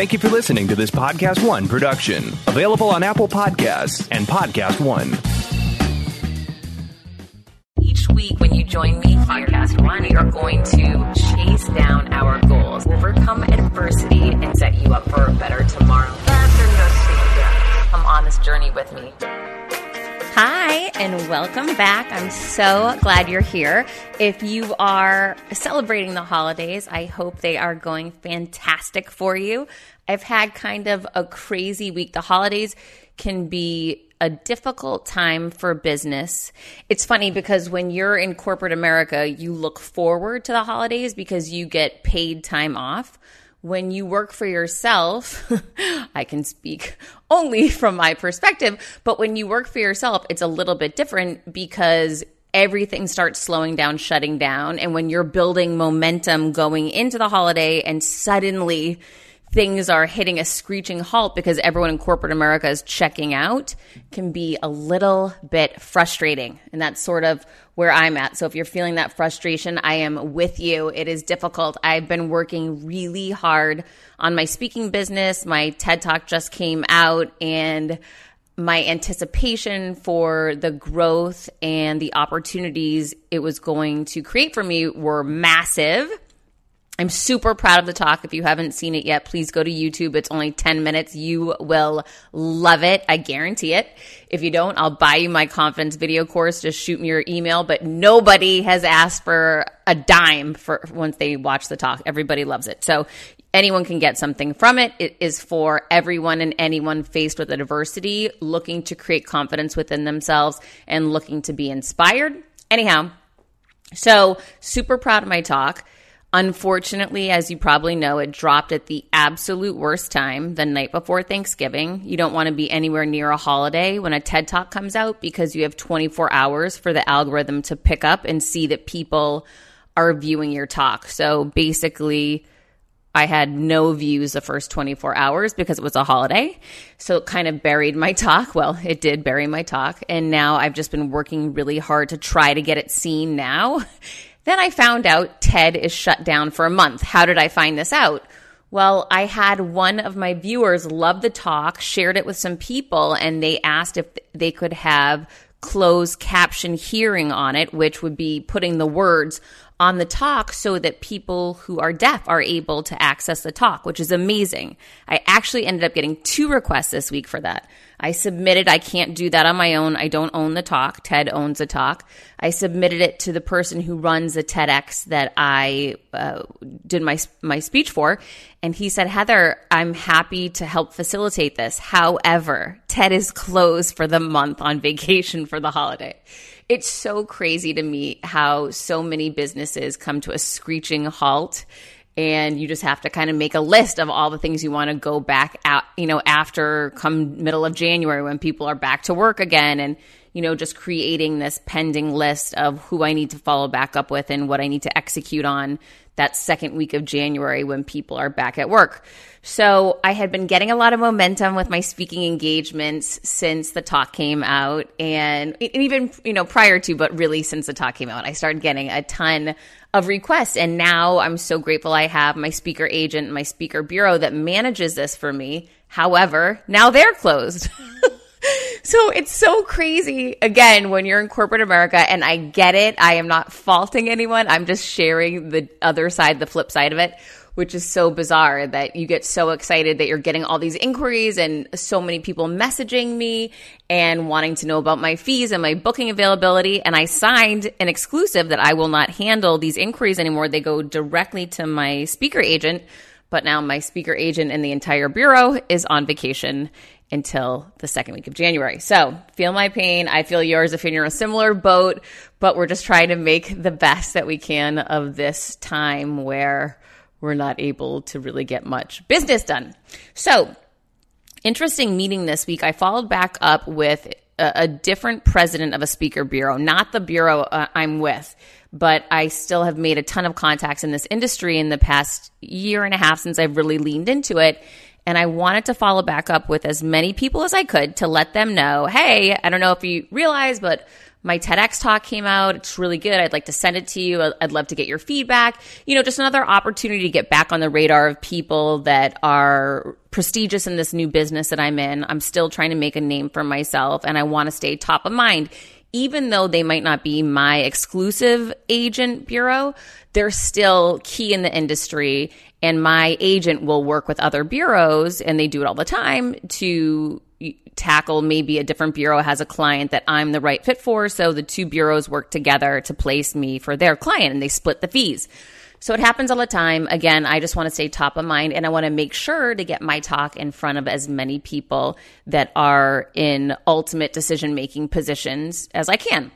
Thank you for listening to this Podcast One production, available on Apple Podcasts and Podcast One. Each week, when you join me, Podcast One, we are going to chase down our goals, overcome adversity, and set you up for a better tomorrow. Come on this journey with me. Hi, and welcome back. I'm so glad you're here. If you are celebrating the holidays, I hope they are going fantastic for you. I've had kind of a crazy week. The holidays can be a difficult time for business. It's funny because when you're in corporate America, you look forward to the holidays because you get paid time off when you work for yourself, I can speak only from my perspective, but when you work for yourself, it's a little bit different because everything starts slowing down, shutting down. And when you're building momentum going into the holiday and suddenly things are hitting a screeching halt because everyone in corporate America is checking out can be a little bit frustrating. And that's sort of where I'm at. So if you're feeling that frustration, I am with you. It is difficult. I've been working really hard on my speaking business. My TED Talk just came out and my anticipation for the growth and the opportunities it was going to create for me were massive I'm super proud of the talk. If you haven't seen it yet, please go to YouTube. It's only 10 minutes. You will love it. I guarantee it. If you don't, I'll buy you my confidence video course. Just shoot me your email. But nobody has asked for a dime for once they watch the talk. Everybody loves it. So anyone can get something from it. It is for everyone and anyone faced with adversity, looking to create confidence within themselves and looking to be inspired. Anyhow, so super proud of my talk. Unfortunately, as you probably know, it dropped at the absolute worst time, the night before Thanksgiving. You don't want to be anywhere near a holiday when a TED Talk comes out because you have 24 hours for the algorithm to pick up and see that people are viewing your talk. So basically, I had no views the first 24 hours because it was a holiday. So it kind of buried my talk. Well, it did bury my talk. And now I've just been working really hard to try to get it seen now. Then I found out TED is shut down for a month. How did I find this out? Well, I had one of my viewers love the talk, shared it with some people, and they asked if they could have closed caption hearing on it, which would be putting the words on the talk so that people who are deaf are able to access the talk, which is amazing. I actually ended up getting two requests this week for that. I submitted, I can't do that on my own. I don't own the talk. TED owns the talk. I submitted it to the person who runs the TEDx that I uh, did my, my speech for. And he said, Heather, I'm happy to help facilitate this. However, TED is closed for the month on vacation for the holiday. It's so crazy to me how so many businesses come to a screeching halt and you just have to kind of make a list of all the things you want to go back out, you know, after come middle of January when people are back to work again and you know, just creating this pending list of who I need to follow back up with and what I need to execute on that second week of January when people are back at work. So I had been getting a lot of momentum with my speaking engagements since the talk came out and even, you know, prior to, but really since the talk came out, I started getting a ton of requests. And now I'm so grateful I have my speaker agent, my speaker bureau that manages this for me. However, now they're closed. so it's so crazy again when you're in corporate America and I get it. I am not faulting anyone. I'm just sharing the other side, the flip side of it which is so bizarre that you get so excited that you're getting all these inquiries and so many people messaging me and wanting to know about my fees and my booking availability. And I signed an exclusive that I will not handle these inquiries anymore. They go directly to my speaker agent. But now my speaker agent and the entire bureau is on vacation until the second week of January. So feel my pain. I feel yours if you're in a similar boat, but we're just trying to make the best that we can of this time where we're not able to really get much business done. So, interesting meeting this week. I followed back up with a, a different president of a speaker bureau, not the bureau uh, I'm with, but I still have made a ton of contacts in this industry in the past year and a half since I've really leaned into it. And I wanted to follow back up with as many people as I could to let them know, hey, I don't know if you realize, but my TEDx talk came out. It's really good. I'd like to send it to you. I'd love to get your feedback. You know, just another opportunity to get back on the radar of people that are prestigious in this new business that I'm in. I'm still trying to make a name for myself and I want to stay top of mind. Even though they might not be my exclusive agent bureau, they're still key in the industry. And my agent will work with other bureaus and they do it all the time to tackle maybe a different bureau has a client that I'm the right fit for. So the two bureaus work together to place me for their client and they split the fees. So it happens all the time. Again, I just want to stay top of mind and I want to make sure to get my talk in front of as many people that are in ultimate decision making positions as I can.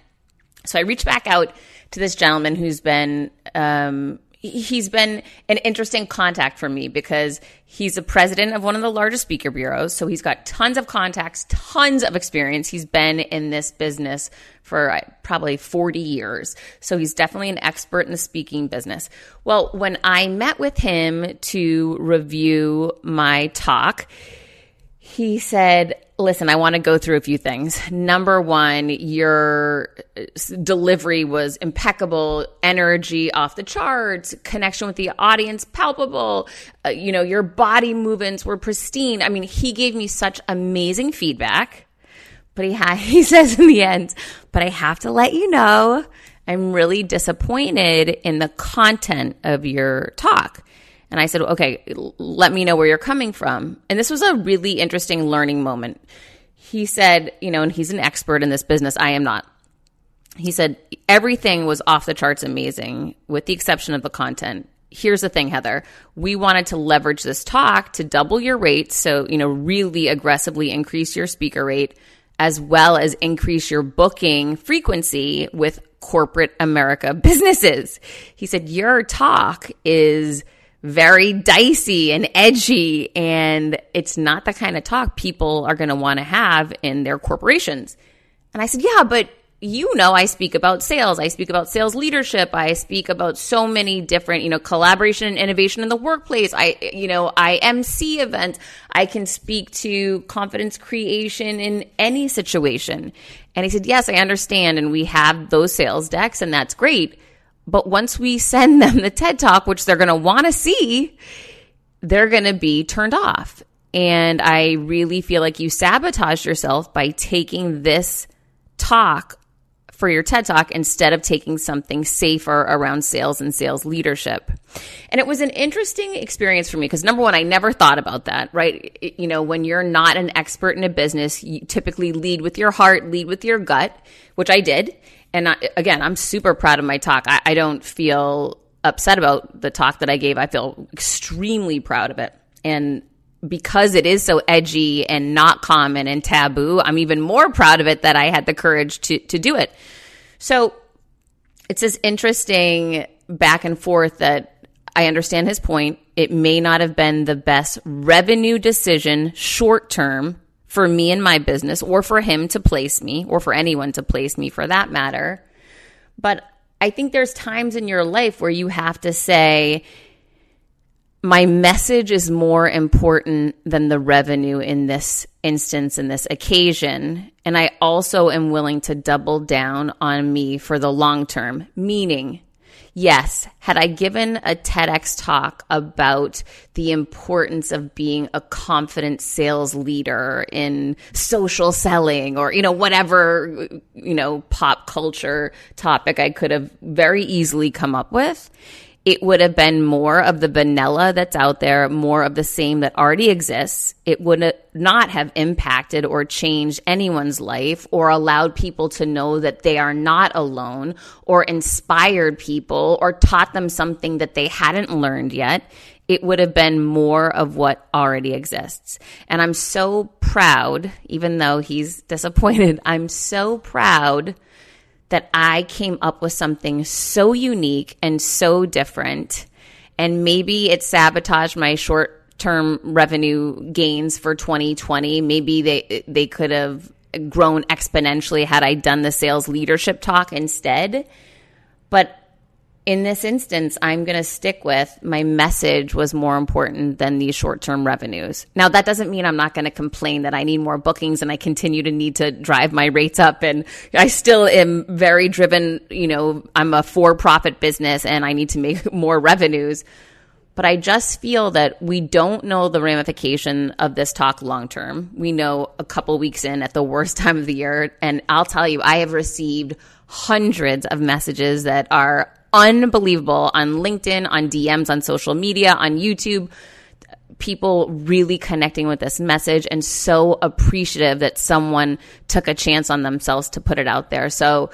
So I reached back out to this gentleman who's been um, he's been an interesting contact for me because he's the president of one of the largest speaker bureaus. So he's got tons of contacts, tons of experience. He's been in this business for uh, probably 40 years. So he's definitely an expert in the speaking business. Well, when I met with him to review my talk, he said, Listen, I want to go through a few things. Number one, your uh, delivery was impeccable, energy off the charts, connection with the audience palpable. Uh, you know, your body movements were pristine. I mean, he gave me such amazing feedback. But he ha- he says in the end, but I have to let you know, I'm really disappointed in the content of your talk. And I said, okay, let me know where you're coming from. And this was a really interesting learning moment. He said, you know, and he's an expert in this business. I am not. He said, everything was off the charts amazing, with the exception of the content. Here's the thing, Heather. We wanted to leverage this talk to double your rate. So, you know, really aggressively increase your speaker rate as well as increase your booking frequency with corporate America businesses. He said, Your talk is very dicey and edgy. And it's not the kind of talk people are going to want to have in their corporations. And I said, yeah, but you know, I speak about sales. I speak about sales leadership. I speak about so many different, you know, collaboration and innovation in the workplace. I, you know, I MC events. I can speak to confidence creation in any situation. And he said, yes, I understand. And we have those sales decks and that's great. But once we send them the TED Talk, which they're going to want to see, they're going to be turned off. And I really feel like you sabotage yourself by taking this talk for your TED Talk instead of taking something safer around sales and sales leadership. And it was an interesting experience for me because number one, I never thought about that, right? You know, when you're not an expert in a business, you typically lead with your heart, lead with your gut, which I did and I, again, I'm super proud of my talk. I, I don't feel upset about the talk that I gave. I feel extremely proud of it. And because it is so edgy and not common and taboo, I'm even more proud of it that I had the courage to, to do it. So it's this interesting back and forth that I understand his point. It may not have been the best revenue decision short term for me and my business or for him to place me or for anyone to place me for that matter. But I think there's times in your life where you have to say, my message is more important than the revenue in this instance, in this occasion. And I also am willing to double down on me for the long term, meaning yes, had I given a TEDx talk about the importance of being a confident sales leader in social selling or, you know, whatever, you know, pop culture topic I could have very easily come up with, it would have been more of the vanilla that's out there, more of the same that already exists. It would not have impacted or changed anyone's life or allowed people to know that they are not alone or inspired people or taught them something that they hadn't learned yet. It would have been more of what already exists. And I'm so proud, even though he's disappointed, I'm so proud that I came up with something so unique and so different. And maybe it sabotaged my short term revenue gains for 2020. Maybe they they could have grown exponentially had I done the sales leadership talk instead. But in this instance, I'm going to stick with my message was more important than these short term revenues. Now, that doesn't mean I'm not going to complain that I need more bookings and I continue to need to drive my rates up. And I still am very driven. You know, I'm a for profit business and I need to make more revenues. But I just feel that we don't know the ramification of this talk long term. We know a couple weeks in at the worst time of the year. And I'll tell you, I have received hundreds of messages that are unbelievable on LinkedIn, on DMs, on social media, on YouTube. People really connecting with this message and so appreciative that someone took a chance on themselves to put it out there. So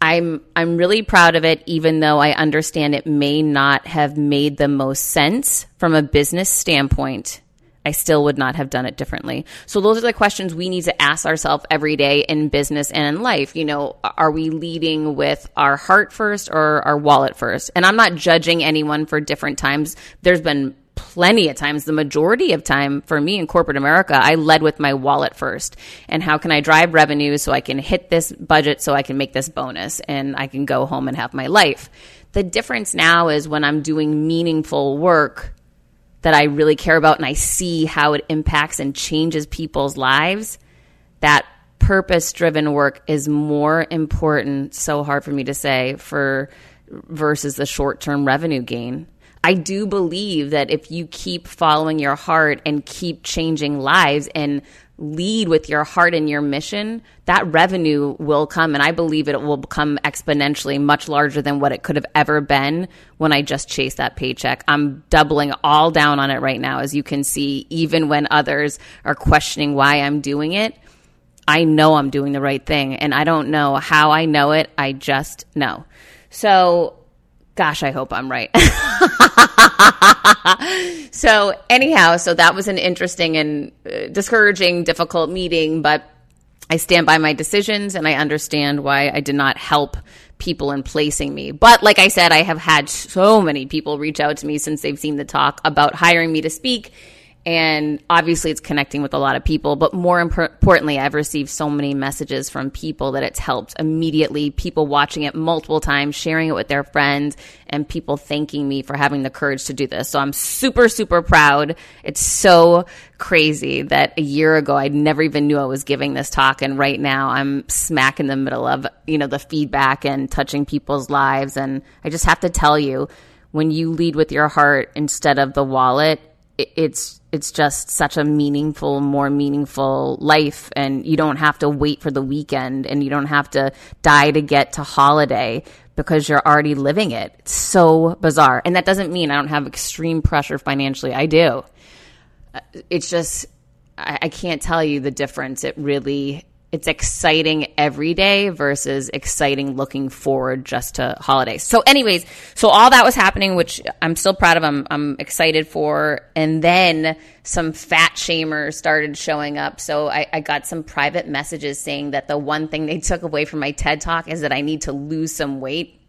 I'm I'm really proud of it, even though I understand it may not have made the most sense from a business standpoint I still would not have done it differently. So those are the questions we need to ask ourselves every day in business and in life. You know, are we leading with our heart first or our wallet first? And I'm not judging anyone for different times. There's been plenty of times, the majority of time for me in corporate America, I led with my wallet first. And how can I drive revenue so I can hit this budget so I can make this bonus and I can go home and have my life? The difference now is when I'm doing meaningful work, that I really care about and I see how it impacts and changes people's lives, that purpose driven work is more important, so hard for me to say, for versus the short term revenue gain. I do believe that if you keep following your heart and keep changing lives and lead with your heart and your mission, that revenue will come. And I believe it will become exponentially much larger than what it could have ever been when I just chased that paycheck. I'm doubling all down on it right now, as you can see, even when others are questioning why I'm doing it. I know I'm doing the right thing. And I don't know how I know it. I just know. So Gosh, I hope I'm right. so, anyhow, so that was an interesting and uh, discouraging, difficult meeting, but I stand by my decisions and I understand why I did not help people in placing me. But like I said, I have had so many people reach out to me since they've seen the talk about hiring me to speak and obviously it's connecting with a lot of people but more importantly i've received so many messages from people that it's helped immediately people watching it multiple times sharing it with their friends and people thanking me for having the courage to do this. So i'm super super proud. It's so crazy that a year ago i never even knew i was giving this talk and right now i'm smack in the middle of you know the feedback and touching people's lives. And i just have to tell you when you lead with your heart instead of the wallet it's it's just such a meaningful, more meaningful life. And you don't have to wait for the weekend and you don't have to die to get to holiday because you're already living it. It's so bizarre. And that doesn't mean I don't have extreme pressure financially. I do. Uh, it's just, I, I can't tell you the difference. It really it's exciting every day versus exciting looking forward just to holidays. So, anyways, so all that was happening, which I'm still proud of. I'm, I'm excited for. And then some fat shamers started showing up. So I, I got some private messages saying that the one thing they took away from my TED talk is that I need to lose some weight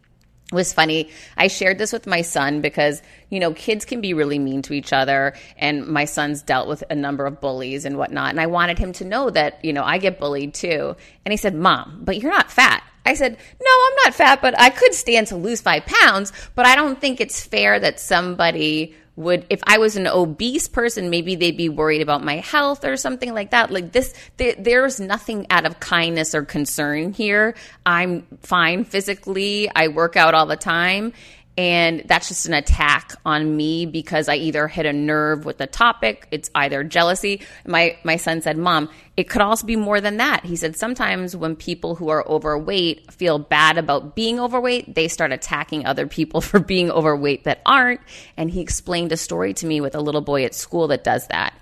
was funny. I shared this with my son because, you know, kids can be really mean to each other. And my son's dealt with a number of bullies and whatnot. And I wanted him to know that, you know, I get bullied too. And he said, Mom, but you're not fat. I said, No, I'm not fat, but I could stand to lose five pounds. But I don't think it's fair that somebody would if i was an obese person maybe they'd be worried about my health or something like that. Like this th- there's nothing out of kindness or concern here. I'm fine physically. I work out all the time. And that's just an attack on me because I either hit a nerve with the topic, it's either jealousy. My my son said, "Mom, it could also be more than that." He said sometimes when people who are overweight feel bad about being overweight, they start attacking other people for being overweight that aren't, and he explained a story to me with a little boy at school that does that.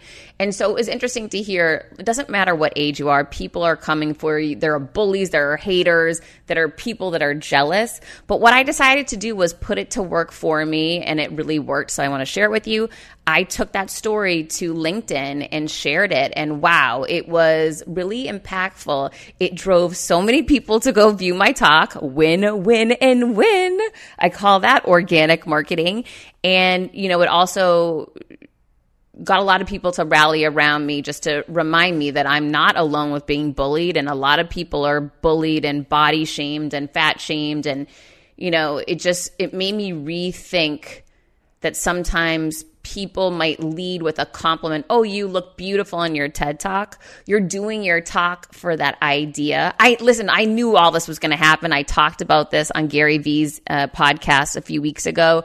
And so it was interesting to hear it doesn't matter what age you are, people are coming for you. There are bullies, there are haters, there are people that are jealous. But what I decided to do was put it to work for me, and it really worked. So I want to share it with you. I took that story to LinkedIn and shared it, and wow, it was really impactful. It drove so many people to go view my talk. Win, win, and win. I call that organic marketing. And, you know, it also got a lot of people to rally around me just to remind me that I'm not alone with being bullied. And a lot of people are bullied and body shamed and fat shamed. And, you know, it just it made me rethink that sometimes people might lead with a compliment. Oh, you look beautiful in your TED talk. You're doing your talk for that idea. I listen, I knew all this was going to happen. I talked about this on Gary Vee's uh, podcast a few weeks ago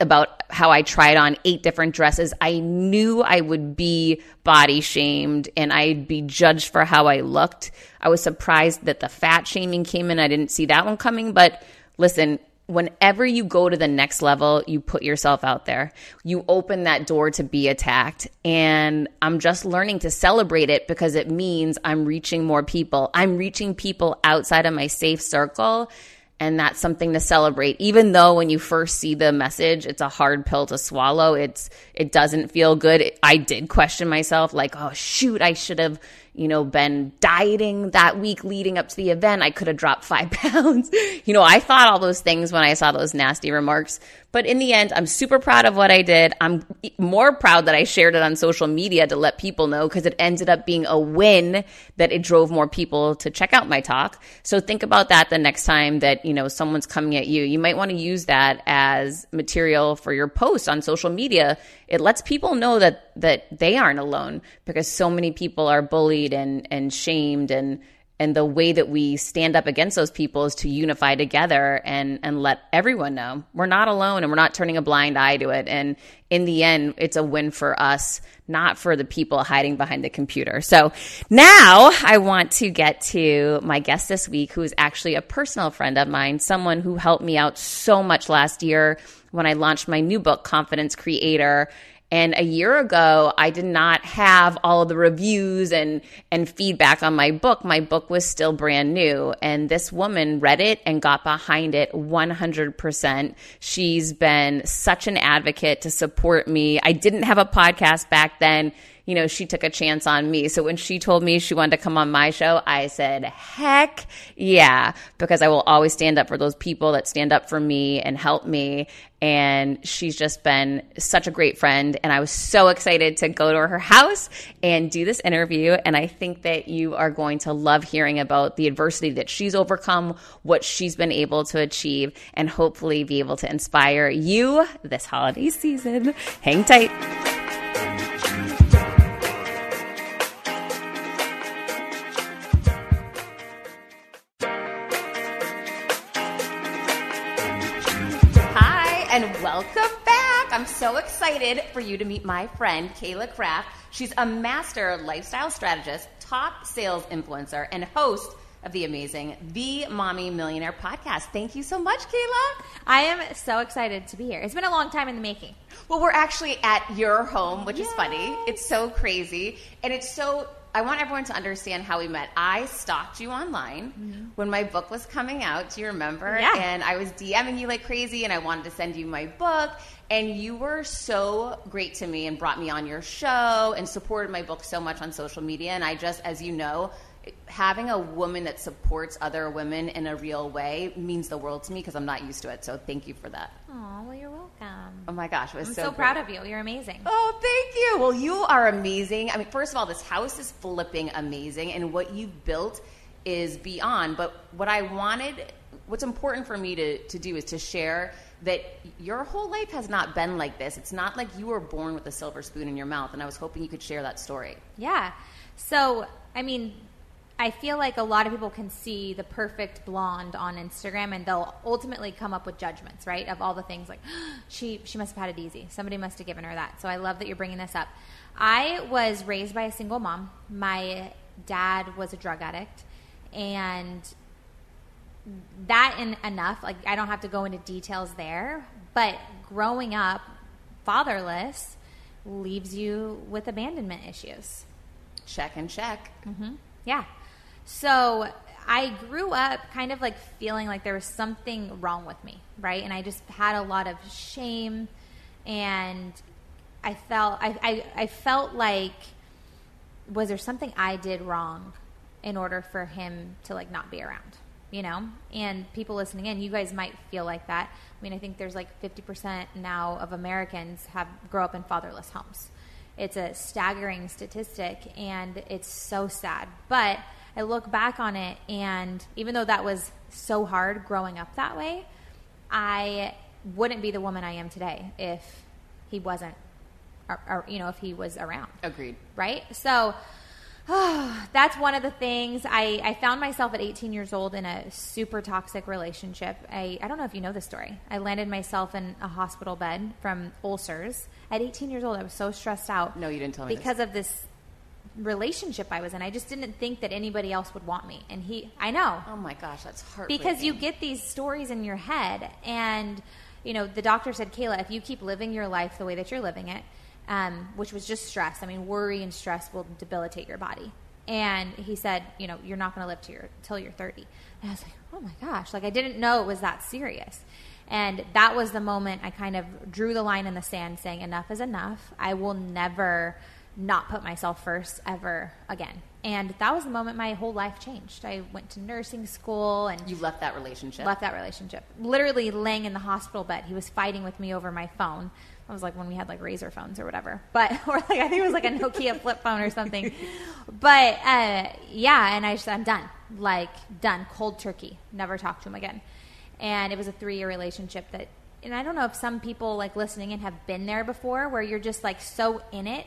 about how I tried on eight different dresses. I knew I would be body shamed and I'd be judged for how I looked. I was surprised that the fat shaming came in. I didn't see that one coming, but listen, whenever you go to the next level, you put yourself out there. You open that door to be attacked. And I'm just learning to celebrate it because it means I'm reaching more people. I'm reaching people outside of my safe circle. And that's something to celebrate. Even though when you first see the message, it's a hard pill to swallow. It's it doesn't feel good. I did question myself, like, oh shoot, I should have you know, been dieting that week leading up to the event. I could have dropped five pounds. you know, I thought all those things when I saw those nasty remarks. But in the end, I'm super proud of what I did. I'm more proud that I shared it on social media to let people know because it ended up being a win that it drove more people to check out my talk. So think about that the next time that, you know, someone's coming at you. You might want to use that as material for your post on social media. It lets people know that that they aren't alone because so many people are bullied and and shamed and and the way that we stand up against those people is to unify together and and let everyone know. We're not alone and we're not turning a blind eye to it. And in the end it's a win for us not for the people hiding behind the computer. So now i want to get to my guest this week who is actually a personal friend of mine someone who helped me out so much last year when i launched my new book confidence creator and a year ago, I did not have all of the reviews and, and feedback on my book. My book was still brand new. And this woman read it and got behind it 100%. She's been such an advocate to support me. I didn't have a podcast back then you know, she took a chance on me. So when she told me she wanted to come on my show, I said, heck yeah, because I will always stand up for those people that stand up for me and help me. And she's just been such a great friend. And I was so excited to go to her house and do this interview. And I think that you are going to love hearing about the adversity that she's overcome, what she's been able to achieve, and hopefully be able to inspire you this holiday season. Hang tight. And welcome back. I'm so excited for you to meet my friend, Cayla Craft. She's a master lifestyle strategist, top sales influencer, and host of the amazing The Mommy Millionaire podcast. Thank you so much, Cayla. I am so excited to be here. It's been a long time in the making. Well, we're actually at your home, which yes. is funny. It's so crazy. And it's so I want everyone to understand how we met. I stalked you online mm-hmm. when my book was coming out. Do you remember? Yeah. And I was DMing you like crazy, and I wanted to send you my book. And you were so great to me and brought me on your show and supported my book so much on social media. And I just, as you know, having a woman that supports other women in a real way means the world to me because I'm not used to it. So thank you for that. Oh, well, you're welcome. Oh my gosh, it was I'm so, so proud of you. You're amazing. Oh, thank you. Well, you are amazing. I mean, first of all, this house is flipping amazing, and what you've built is beyond. But what I wanted, what's important for me to, to do is to share that your whole life has not been like this. It's not like you were born with a silver spoon in your mouth, and I was hoping you could share that story. Yeah. So, I mean, I feel like a lot of people can see the perfect blonde on Instagram and they'll ultimately come up with judgments, right? Of all the things like she she must have had it easy. Somebody must have given her that. So I love that you're bringing this up. I was raised by a single mom. My dad was a drug addict and that in enough like I don't have to go into details there, but growing up fatherless leaves you with abandonment issues. Check and check. Mm-hmm. Yeah. So I grew up kind of like feeling like there was something wrong with me, right? And I just had a lot of shame and I felt I, I, I felt like was there something I did wrong in order for him to like not be around, you know? And people listening in, you guys might feel like that. I mean, I think there's like 50% now of Americans have grow up in fatherless homes. It's a staggering statistic and it's so sad. But I look back on it, and even though that was so hard growing up that way, I wouldn't be the woman I am today if he wasn't, or, or you know, if he was around. Agreed. Right? So, oh, that's one of the things. I, I found myself at 18 years old in a super toxic relationship. I, I don't know if you know this story. I landed myself in a hospital bed from ulcers. At 18 years old, I was so stressed out. No, you didn't tell me Because of this relationship I was in. I just didn't think that anybody else would want me. And he, I know. Oh my gosh, that's heartbreaking. Because you get these stories in your head, and you know the doctor said, Cayla, if you keep living your life the way that you're living it, um, which was just stress. I mean, worry and stress will debilitate your body. And he said, you know, you're not going to live till you're, till you're 30. And I was like, oh my gosh, like I didn't know it was that serious. And that was the moment I kind of drew the line in the sand saying, enough is enough. I will never not put myself first ever again. And that was the moment my whole life changed. I went to nursing school and you left that relationship. left that relationship. Literally laying in the hospital bed. He was fighting with me over my phone. I was like when we had like razor phones or whatever, but or like I think it was like a Nokia flip phone or something. But uh, yeah, and I just I'm done, like done, cold turkey. Never talk to him again. And it was a three year relationship that, and I don't know if some people like listening and have been there before, where you're just like so in it,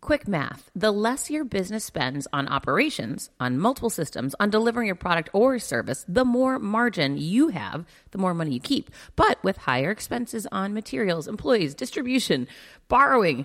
Quick math. The less your business spends on operations, on multiple systems, on delivering your product or service, the more margin you have, the more money you keep. But with higher expenses on materials, employees, distribution, borrowing,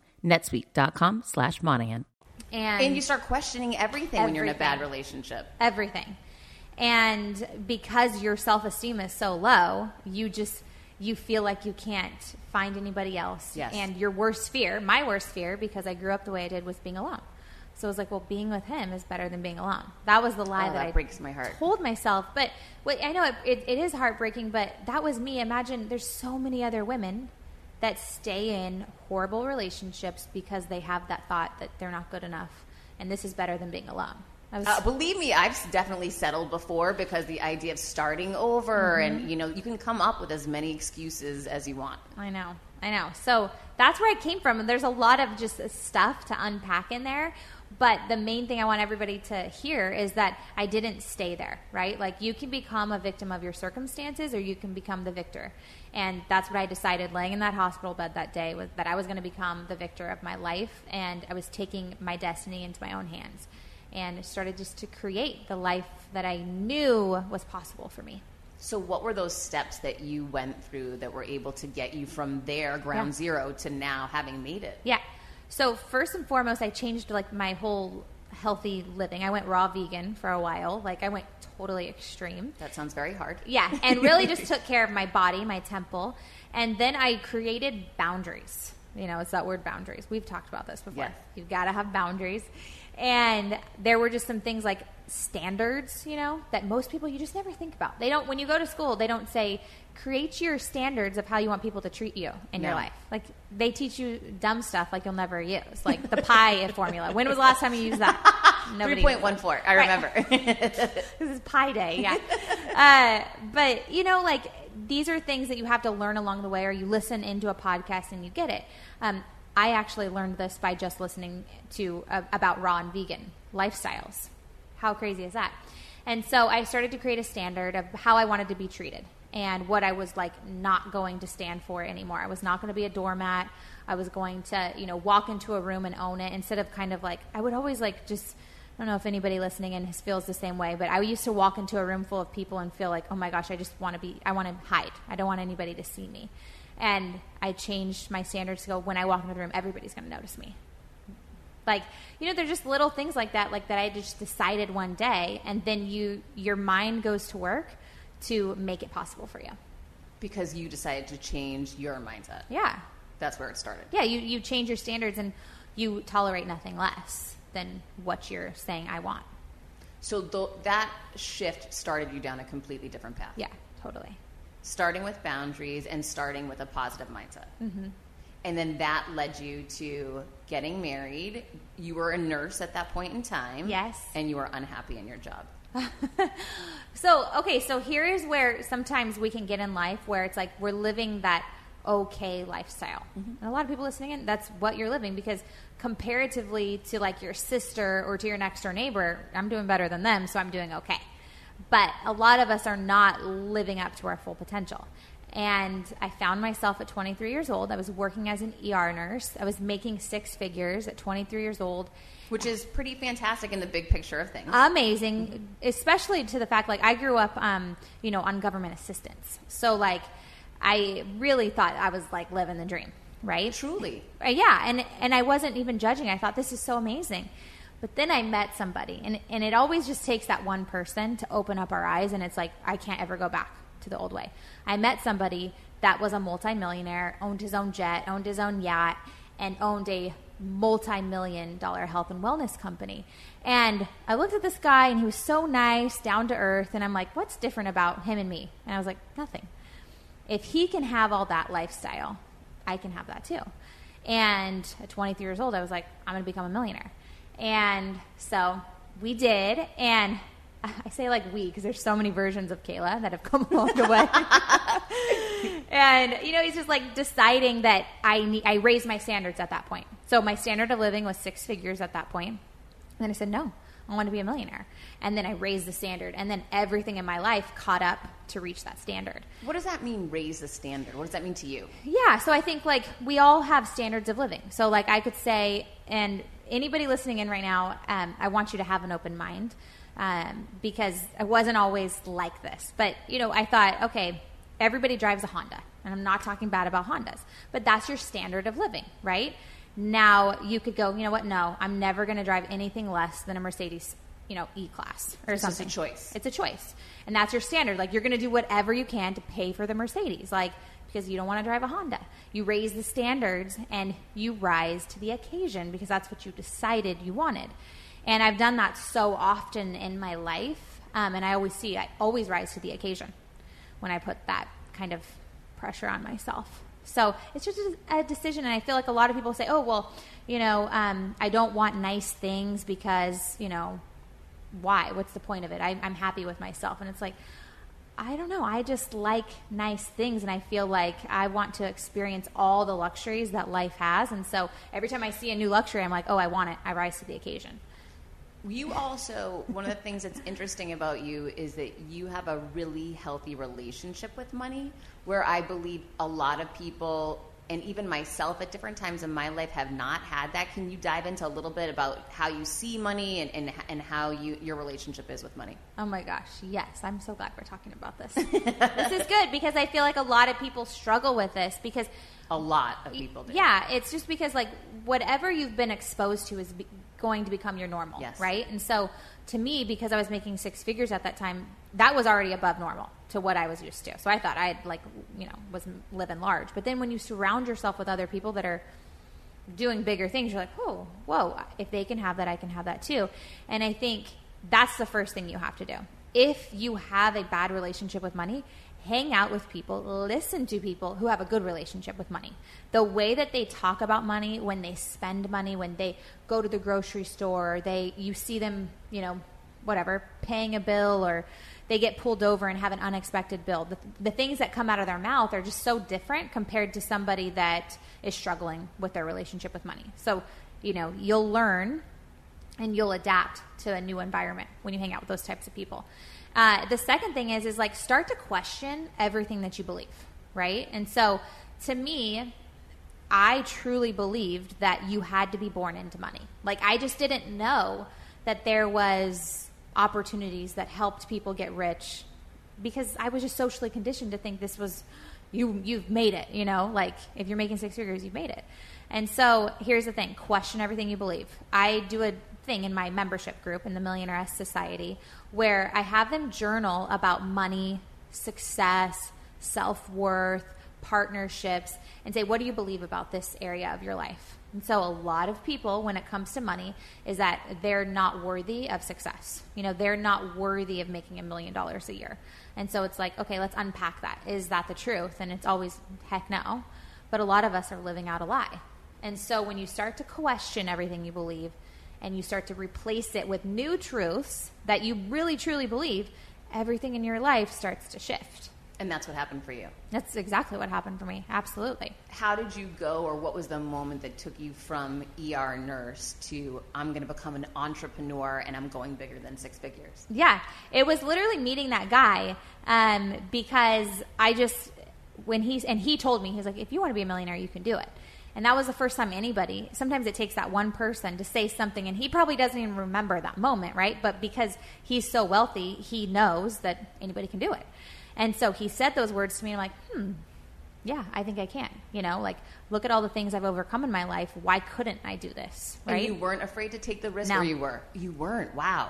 netsuite.com slash Monahan. And, and you start questioning everything, when you're in a bad relationship. everything. And because your self esteem is so low, you just you feel like you can't find anybody else. Yes. And your worst fear, my worst fear, because I grew up the way I did, was being alone. So I was like, well, being with him is better than being alone. That was the lie Oh, that, that I breaks my heart. told myself. But what, I know it, it, it is heartbreaking, but that was me. Imagine there's so many other women that stay in horrible relationships because they have that thought that they're not good enough, and this is better than being alone. Was, Uh, believe me, I've definitely settled before because the idea of starting over Mm-hmm. and you know you can come up with as many excuses as you want. I know, I know. So that's where I came from, and there's a lot of just stuff to unpack in there. But the main thing I want everybody to hear is that I didn't stay there, right? Like you can become a victim of your circumstances, or you can become the victor. And that's what I decided, laying in that hospital bed that day, was that I was going to become the victor of my life, and I was taking my destiny into my own hands, and started just to create the life that I knew was possible for me. So, what were those steps that you went through that were able to get you from there, ground Yeah. zero, to now having made it? Yeah. So first and foremost, I changed like my whole healthy living. I went raw vegan for a while. Like I went totally extreme. That sounds very hard. Yeah, and really just took care of my body, my temple, and then I created boundaries. You know, it's that word boundaries. We've talked about this before. Yes. You've got to have boundaries. And there were just some things like standards, you know, that most people you just never think about. They don't when you go to school, they don't say create your standards of how you want people to treat you in your life. Like they teach you dumb stuff like you'll never use, like the pi formula. When was the last time you used that? Nobody Three point one four. I Right. remember. this is Pi Day, yeah. uh, but you know, like these are things that you have to learn along the way, or you listen into a podcast and you get it. Um, I actually learned this by just listening to uh, about raw and vegan lifestyles. How crazy is that? And so I started to create a standard of how I wanted to be treated and what I was like not going to stand for anymore. I was not going to be a doormat. I was going to, you know, walk into a room and own it instead of kind of like I would always like just I don't know if anybody listening in feels the same way, but I used to walk into a room full of people and feel like, oh my gosh, I just want to be, I want to hide. I don't want anybody to see me. And I changed my standards to go, when I walk into the room, everybody's going to notice me. Like, you know, there's just little things like that, like that I just decided one day, and then you, your mind goes to work to make it possible for you. because you decided to change your mindset. Yeah. That's where it started. Yeah, you, you change your standards and you tolerate nothing less than what you're saying I want. So th- that shift started you down a completely different path. Yeah, totally. Starting with boundaries and starting with a positive mindset. Mm-hmm. And then that led you to getting married. You were a nurse at that point in time. Yes. And you were unhappy in your job. So, okay, so here is where sometimes we can get in life where it's like we're living that okay lifestyle. And a lot of people listening in, that's what you're living because comparatively to like your sister or to your next door neighbor, I'm doing better than them, so I'm doing okay. But a lot of us are not living up to our full potential. And I found myself at 23 years old. I was working as an ER nurse. I was making six figures at 23 years old Which is pretty fantastic in the big picture of things. amazing, especially to the fact like I grew up, um, you know, on government assistance. So like, I really thought I was like living the dream, right? Truly. Uh, yeah, and and I wasn't even judging. I thought this is so amazing. But then I met somebody, and and it always just takes that one person to open up our eyes, and it's like I can't ever go back to the old way. I met somebody that was a multimillionaire, owned his own jet, owned his own yacht, and owned a multi-million dollar health and wellness company. And I looked at this guy, and he was so nice, down to earth, and I'm like, what's different about him and me? And I was like, nothing if he can have all that lifestyle, I can have that too. And at 23 years old, I was like, I'm going to become a millionaire. And so we did. And I say like we because there's so many versions of Cayla that have come along the way. and you know, he's just like deciding that I need, I raised my standards at that point. So my standard of living was six figures at that point. And then I said, no, I want to be a millionaire. And then I raised the standard. And then everything in my life caught up to reach that standard. What does that mean, raise the standard? What does that mean to you? Yeah, so I think like we all have standards of living. So like I could say, and anybody listening in right now, um, I want you to have an open mind um, because I wasn't always like this. But you know, I thought, okay, everybody drives a Honda, and I'm not talking bad about Hondas, but that's your standard of living, right? Now you could go, you know what? No, I'm never going to drive anything less than a Mercedes, you know, E class or It's just a something. choice. It's a choice. And that's your standard. Like you're going to do whatever you can to pay for the Mercedes. Like because you don't want to drive a Honda. You raise the standards and you rise to the occasion because that's what you decided you wanted. And I've done that so often in my life. Um, and I always see, I always rise to the occasion when I put that kind of pressure on myself. So it's just a, decision. And I feel like a lot of people say, oh, well, you know, um, I don't want nice things because, you know, why? What's the point of it? I, I'm happy with myself. And it's like, I don't know. I just like nice things, and I feel like I want to experience all the luxuries that life has. And so every time I see a new luxury, I'm like, oh, I want it. I rise to the occasion. You also, one of the things that's interesting about you is that you have a really healthy relationship with money, where I believe a lot of people and even myself at different times in my life have not had that. Can you dive into a little bit about how you see money and, and, and how you, your relationship is with money? Oh my gosh, yes. I'm so glad we're talking about this. this is good because I feel like a lot of people struggle with this because A lot of people do. Yeah, it's just because like whatever you've been exposed to is be- going to become your normal, Yes. right? And so to me, because I was making six figures at that time, that was already above normal to what I was used to. So I thought I would like you know was living large. But then when you surround yourself with other people that are doing bigger things, you're like, oh, whoa, if they can have that, I can have that too. And I think that's the first thing you have to do. If you have a bad relationship with money, hang out with people, listen to people who have a good relationship with money. The way that they talk about money, when they spend money, when they go to the grocery store, they you see them, you know, whatever, paying a bill or they get pulled over and have an unexpected bill. The, the things that come out of their mouth are just so different compared to somebody that is struggling with their relationship with money. So, you know, you'll learn and you'll adapt to a new environment when you hang out with those types of people. Uh, the second thing is is like start to question everything that you believe, right? And so, to me, I truly believed that you had to be born into money. Like I just didn't know that there was opportunities that helped people get rich because I was just socially conditioned to think this was you you've made it, you know, like if you're making six figures, you've made it. And so here's the thing, question everything you believe. I do a thing in my membership group in the Millionaire Society where I have them journal about money, success, self-worth, partnerships and say what do you believe about this area of your life? And so a lot of people when it comes to money is that they're not worthy of success. You know they're not worthy of making a million dollars a year. And so it's like okay let's unpack that. Is that the truth? And it's always heck no. But a lot of us are living out a lie. And so when you start to question everything you believe and you start to replace it with new truths that you really truly believe everything in your life starts to shift And that's what happened for you. that's exactly what happened for me. Absolutely. How did you go, or what was the moment that took you from ER nurse to I'm going to become an entrepreneur and I'm going bigger than six figures? Yeah. It was literally meeting that guy um, because I just, when he's, and he told me, he's like, if you want to be a millionaire, you can do it. And that was the first time anybody, sometimes it takes that one person to say something, and he probably doesn't even remember that moment, right? But because he's so wealthy, he knows that anybody can do it. And so he said those words to me, and I'm like, hmm, yeah, I think I can. You know, like, look at all the things I've overcome in my life. Why couldn't I do this? Right? And you weren't afraid to take the risk, No. or you were? You weren't. Wow.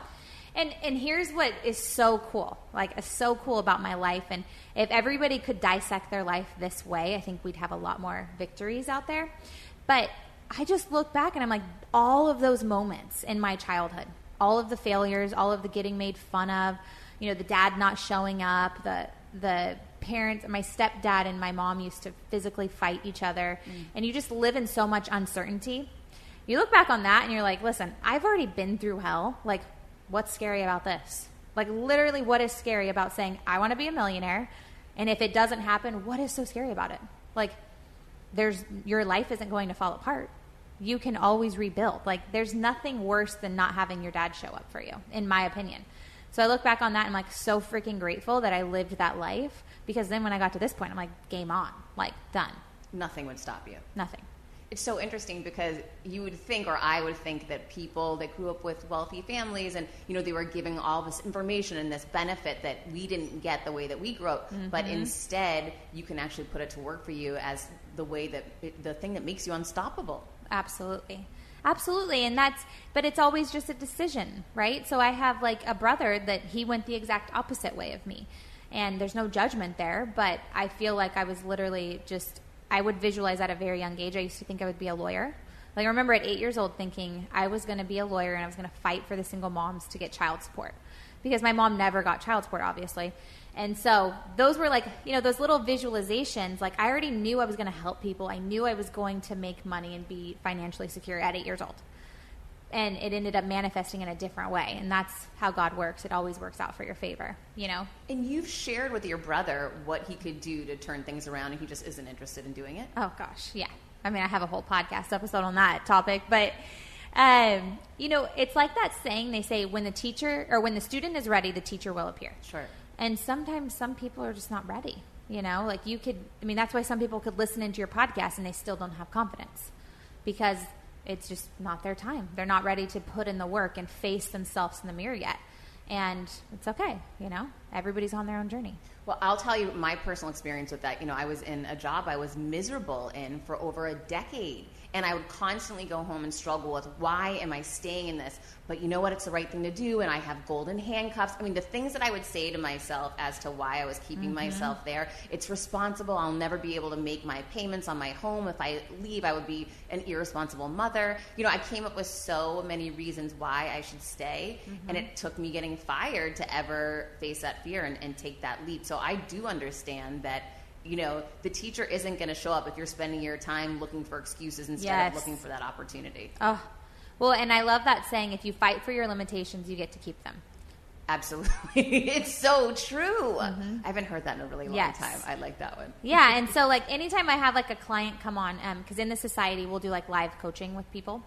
And and here's what is so cool, like is so cool about my life. And if everybody could dissect their life this way, I think we'd have a lot more victories out there. But I just look back and I'm like, all of those moments in my childhood, all of the failures, all of the getting made fun of, you know, the dad not showing up, the the parents, my stepdad and my mom used to physically fight each other, mm. and you just live in so much uncertainty. You look back on that and you're like, listen, I've already been through hell. Like, what's scary about this? Like, literally, what is scary about saying, I want to be a millionaire? And if it doesn't happen, what is so scary about it? Like, there's your life isn't going to fall apart. You can always rebuild. Like, there's nothing worse than not having your dad show up for you, in my opinion. So I look back on that and I'm like so freaking grateful that I lived that life because then when I got to this point, I'm like, game on, like, done. Nothing would stop you. Nothing. It's so interesting because you would think, or I would think, that people that grew up with wealthy families and you know they were giving all this information and this benefit that we didn't get the way that we grew up, but mm-hmm. instead you can actually put it to work for you as the way that the thing that makes you unstoppable. Absolutely. Absolutely. And that's, but it's always just a decision, right? So I have like a brother that he went the exact opposite way of me. And there's no judgment there, but I feel like I was literally just, I would visualize at a very young age. I used to think I would be a lawyer. Like I remember at eight years old thinking I was going to be a lawyer and I was going to fight for the single moms to get child support because my mom never got child support, obviously. And so those were like, you know, those little visualizations. Like I already knew I was going to help people. I knew I was going to make money and be financially secure at eight years old. And it ended up manifesting in a different way. And that's how God works. It always works out for your favor, you know? And you've shared with your brother what he could do to turn things around, and he just isn't interested in doing it. Oh gosh, yeah. I mean, I have a whole podcast episode on that topic, but um, you know, it's like that saying they say when the teacher or when the student is ready, the teacher will appear. Sure. And sometimes some people are just not ready. You know, like you could, I mean, that's why some people could listen into your podcast and they still don't have confidence because it's just not their time. They're not ready to put in the work and face themselves in the mirror yet. And it's okay, you know, everybody's on their own journey. Well, I'll tell you my personal experience with that. You know, I was in a job I was miserable in for over a decade. And I would constantly go home and struggle with why am I staying in this? But you know what? It's the right thing to do. And I have golden handcuffs. I mean, the things that I would say to myself as to why I was keeping mm-hmm. myself there it's responsible. I'll never be able to make my payments on my home. If I leave, I would be an irresponsible mother. You know, I came up with so many reasons why I should stay. Mm-hmm. And it took me getting fired to ever face that fear and, and take that leap. So I do understand that you know, the teacher isn't going to show up if you're spending your time looking for excuses instead yes. of looking for that opportunity. Oh, well, and I love that saying if you fight for your limitations, you get to keep them. Absolutely. it's so true. Mm-hmm. I haven't heard that in a really long yes. time. I like that one. Yeah. And so, like, anytime I have like a client come on, because um, in the society, we'll do like live coaching with people.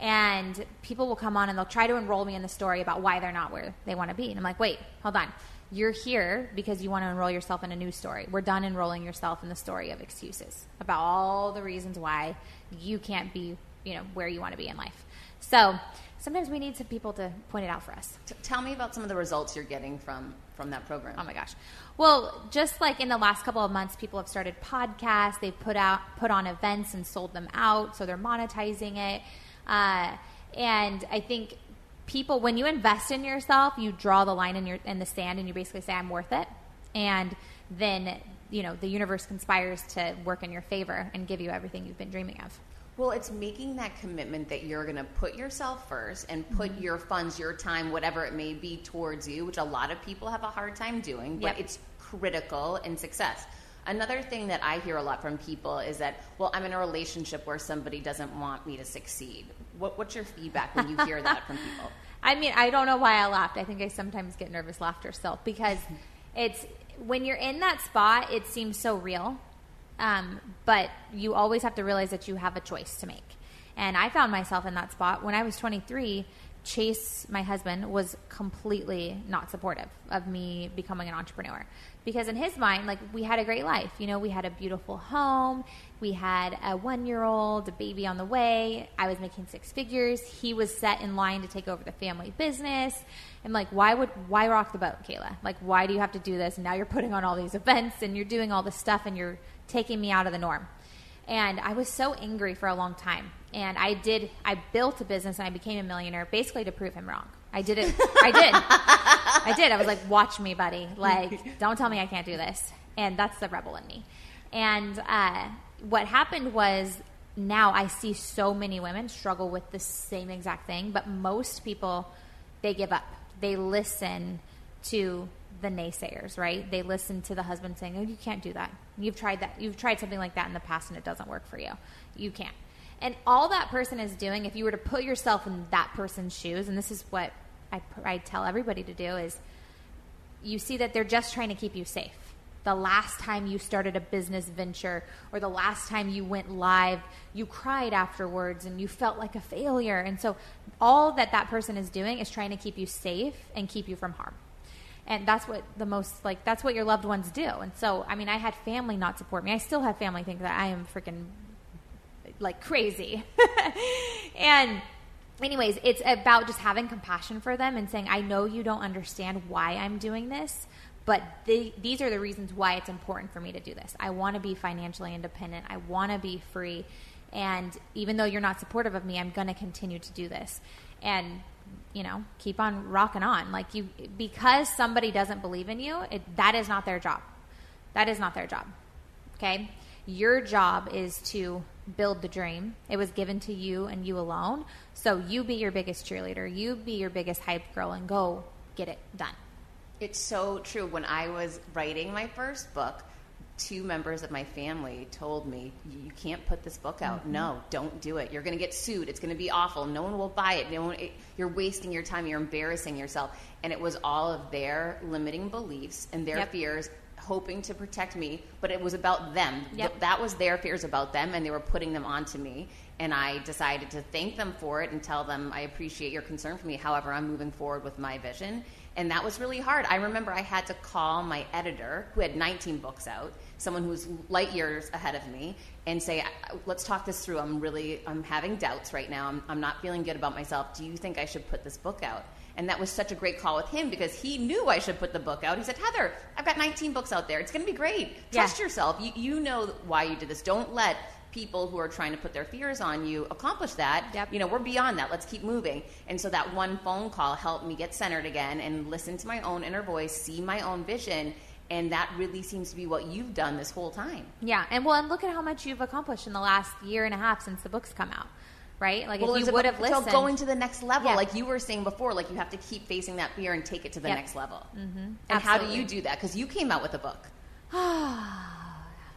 And people will come on and they'll try to enroll me in the story about why they're not where they want to be. And I'm like, wait, hold on you're here because you want to enroll yourself in a new story. We're done enrolling yourself in the story of excuses about all the reasons why you can't be, you know, where you want to be in life. So sometimes we need some people to point it out for us. T- tell me about some of the results you're getting from from that program. Oh my gosh. Well, just like in the last couple of months, people have started podcasts. They've put out put on events and sold them out, so they're monetizing it. Uh, and I think people when you invest in yourself, you draw the line in your in the sand and you basically say I'm worth it. And then, you know, the universe conspires to work in your favor and give you everything you've been dreaming of. Well, it's making that commitment that you're going to put yourself first and put mm-hmm. your funds, your time, whatever it may be, towards you, which a lot of people have a hard time doing, but yep. it's critical in success. Another thing that I hear a lot from people is that, well, I'm in a relationship where somebody doesn't want me to succeed. What, what's your feedback when you hear that from people? I mean, I don't know why I laughed. I think I sometimes get nervous laughter still because it's when you're in that spot, it seems so real. Um, but you always have to realize that you have a choice to make. And I found myself in that spot when I was 23. Chase, my husband, was completely not supportive of me becoming an entrepreneur. Because in his mind like we had a great life. You know we had a beautiful home. We had a one year old a baby on the way. I was making six figures. He was set in line to take over the family business. And like why would why rock the boat Cayla? Like why do you have to do this? Now you're putting on all these events and you're doing all this stuff and you're taking me out of the norm and i was so angry for a long time and i did i built a business and i became a millionaire basically to prove him wrong I did it. I did. I did. I was like, watch me, buddy. Like, don't tell me I can't do this. And that's the rebel in me. And uh, what happened was now I see so many women struggle with the same exact thing, but most people, they give up. They listen to the naysayers, right? They listen to the husband saying, "Oh, you can't do that. You've tried that. You've tried something like that in the past and it doesn't work for you. You can't." And all that person is doing, if you were to put yourself in that person's shoes, and this is what I, I tell everybody to do is you see that they're just trying to keep you safe. The last time you started a business venture or the last time you went live, you cried afterwards and you felt like a failure. And so, all that that person is doing is trying to keep you safe and keep you from harm. And that's what the most, like, that's what your loved ones do. And so, I mean, I had family not support me. I still have family think that I am freaking like crazy. and anyways, it's about just having compassion for them and saying, I know you don't understand why I'm doing this, but the, these are the reasons why it's important for me to do this. I want to be financially independent, I want to be free. And even though you're not supportive of me, I'm going to continue to do this. And you know, keep on rocking on. Like you, because somebody doesn't believe in you, it, that is not their job. That is not their job. Okay, your job is to build the dream. It was given to you and you alone. So you be your biggest cheerleader. You be your biggest hype girl and go get it done. It's so true. When I was writing my first book, two members of my family told me, "You can't put this book out. Mm-hmm. No, don't do it. You're going to get sued. It's going to be awful. No one will buy it. No one, it, you're wasting your time. You're embarrassing yourself." And it was all of their limiting beliefs and their yep. fears hoping to protect me, but it was about them. Yep. that was their fears about them, and they were putting them onto me. And I decided to thank them for it and tell them I appreciate your concern for me. However, I'm moving forward with my vision. And that was really hard. I remember I had to call my editor, who had 19 books out, someone who's light years ahead of me, and say, let's talk this through. I'm really, I'm having doubts right now. I'm, I'm not feeling good about myself. Do you think I should put this book out? And that was such a great call with him because he knew I should put the book out. He said, Heather, I've got 19 books out there. It's going to be great. Trust Yeah. yourself. You, you know why you did this. Don't let people who are trying to put their fears on you accomplish that. Yep. You know, we're beyond that. Let's keep moving. And so that one phone call helped me get centered again and listen to my own inner voice, see my own vision. And that really seems to be what you've done this whole time. Yeah, and well, and look at how much you've accomplished in the last year and a half since the books come out, right? Like Well, if you would have so listened, going to the next level, Yeah. like you were saying before, like you have to keep facing that fear and take it to the Yep. next level. Mm-hmm. And how do you do that? Because you came out with a book.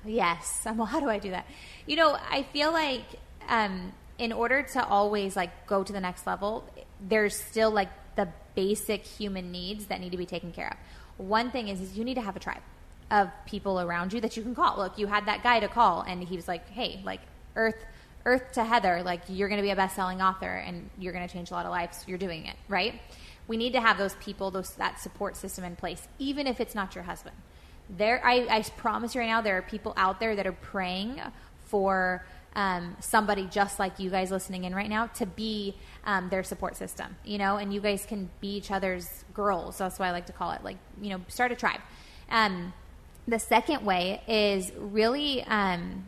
Yes. Well, how do I do that? You know, I feel like um, in order to always like go to the next level, there's still like the basic human needs that need to be taken care of. One thing is, is you need to have a tribe of people around you that you can call. Look, you had that guy to call, and he was like, "Hey, like Earth." Earth to Heather, like you're going to be a best-selling author and you're going to change a lot of lives. You're doing it, right? We need to have those people, those that support system in place, even if it's not your husband there I, I promise you right now there are people out there that are praying for um, somebody just like you guys listening in right now to be um, their support system you know and you guys can be each other's girls that's why i like to call it like you know start a tribe um, the second way is really um,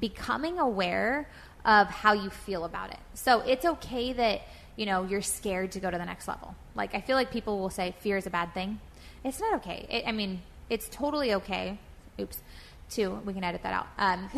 becoming aware of how you feel about it. So it's okay that, you know, you're scared to go to the next level. Like, I feel like people will say fear is a bad thing. It's not okay. It, I mean, it's totally okay. Oops. Two, we can edit that out. Um,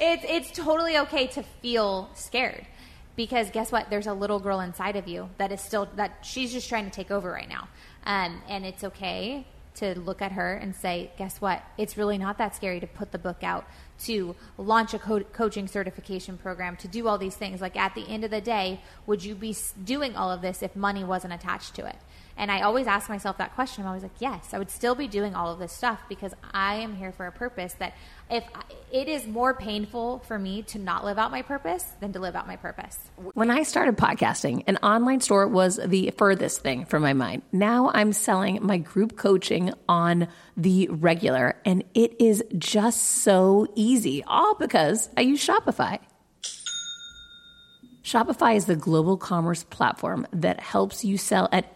it's, it's totally okay to feel scared because guess what? There's a little girl inside of you that is still, that she's just trying to take over right now. Um, and it's okay to look at her and say, guess what? It's really not that scary to put the book out, to launch a co- coaching certification program, to do all these things. Like at the end of the day, would you be doing all of this if money wasn't attached to it? And I always ask myself that question. I'm always like, yes, I would still be doing all of this stuff because I am here for a purpose that if I, it is more painful for me to not live out my purpose than to live out my purpose. When I started podcasting, an online store was the furthest thing from my mind. Now I'm selling my group coaching on the regular, and it is just so easy, all because I use Shopify. Shopify is the global commerce platform that helps you sell at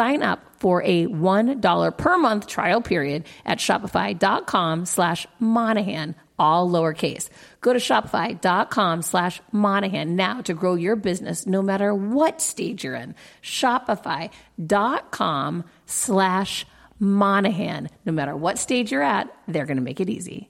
Sign up for a $1 per month trial period at shopify.com slash Monahan all lowercase. Go to shopify.com slash Monahan now to grow your business no matter what stage you're in. Shopify.com slash Monahan. No matter what stage you're at, they're going to make it easy.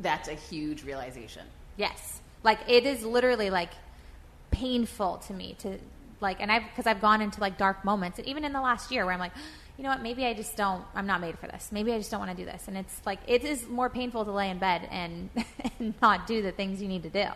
That's a huge realization. Yes. Like it is literally like painful to me to like and I've because I've gone into like dark moments and even in the last year where I'm like, you know what, maybe I just don't I'm not made for this. Maybe I just don't want to do this. And it's like it is more painful to lay in bed and, and not do the things you need to do.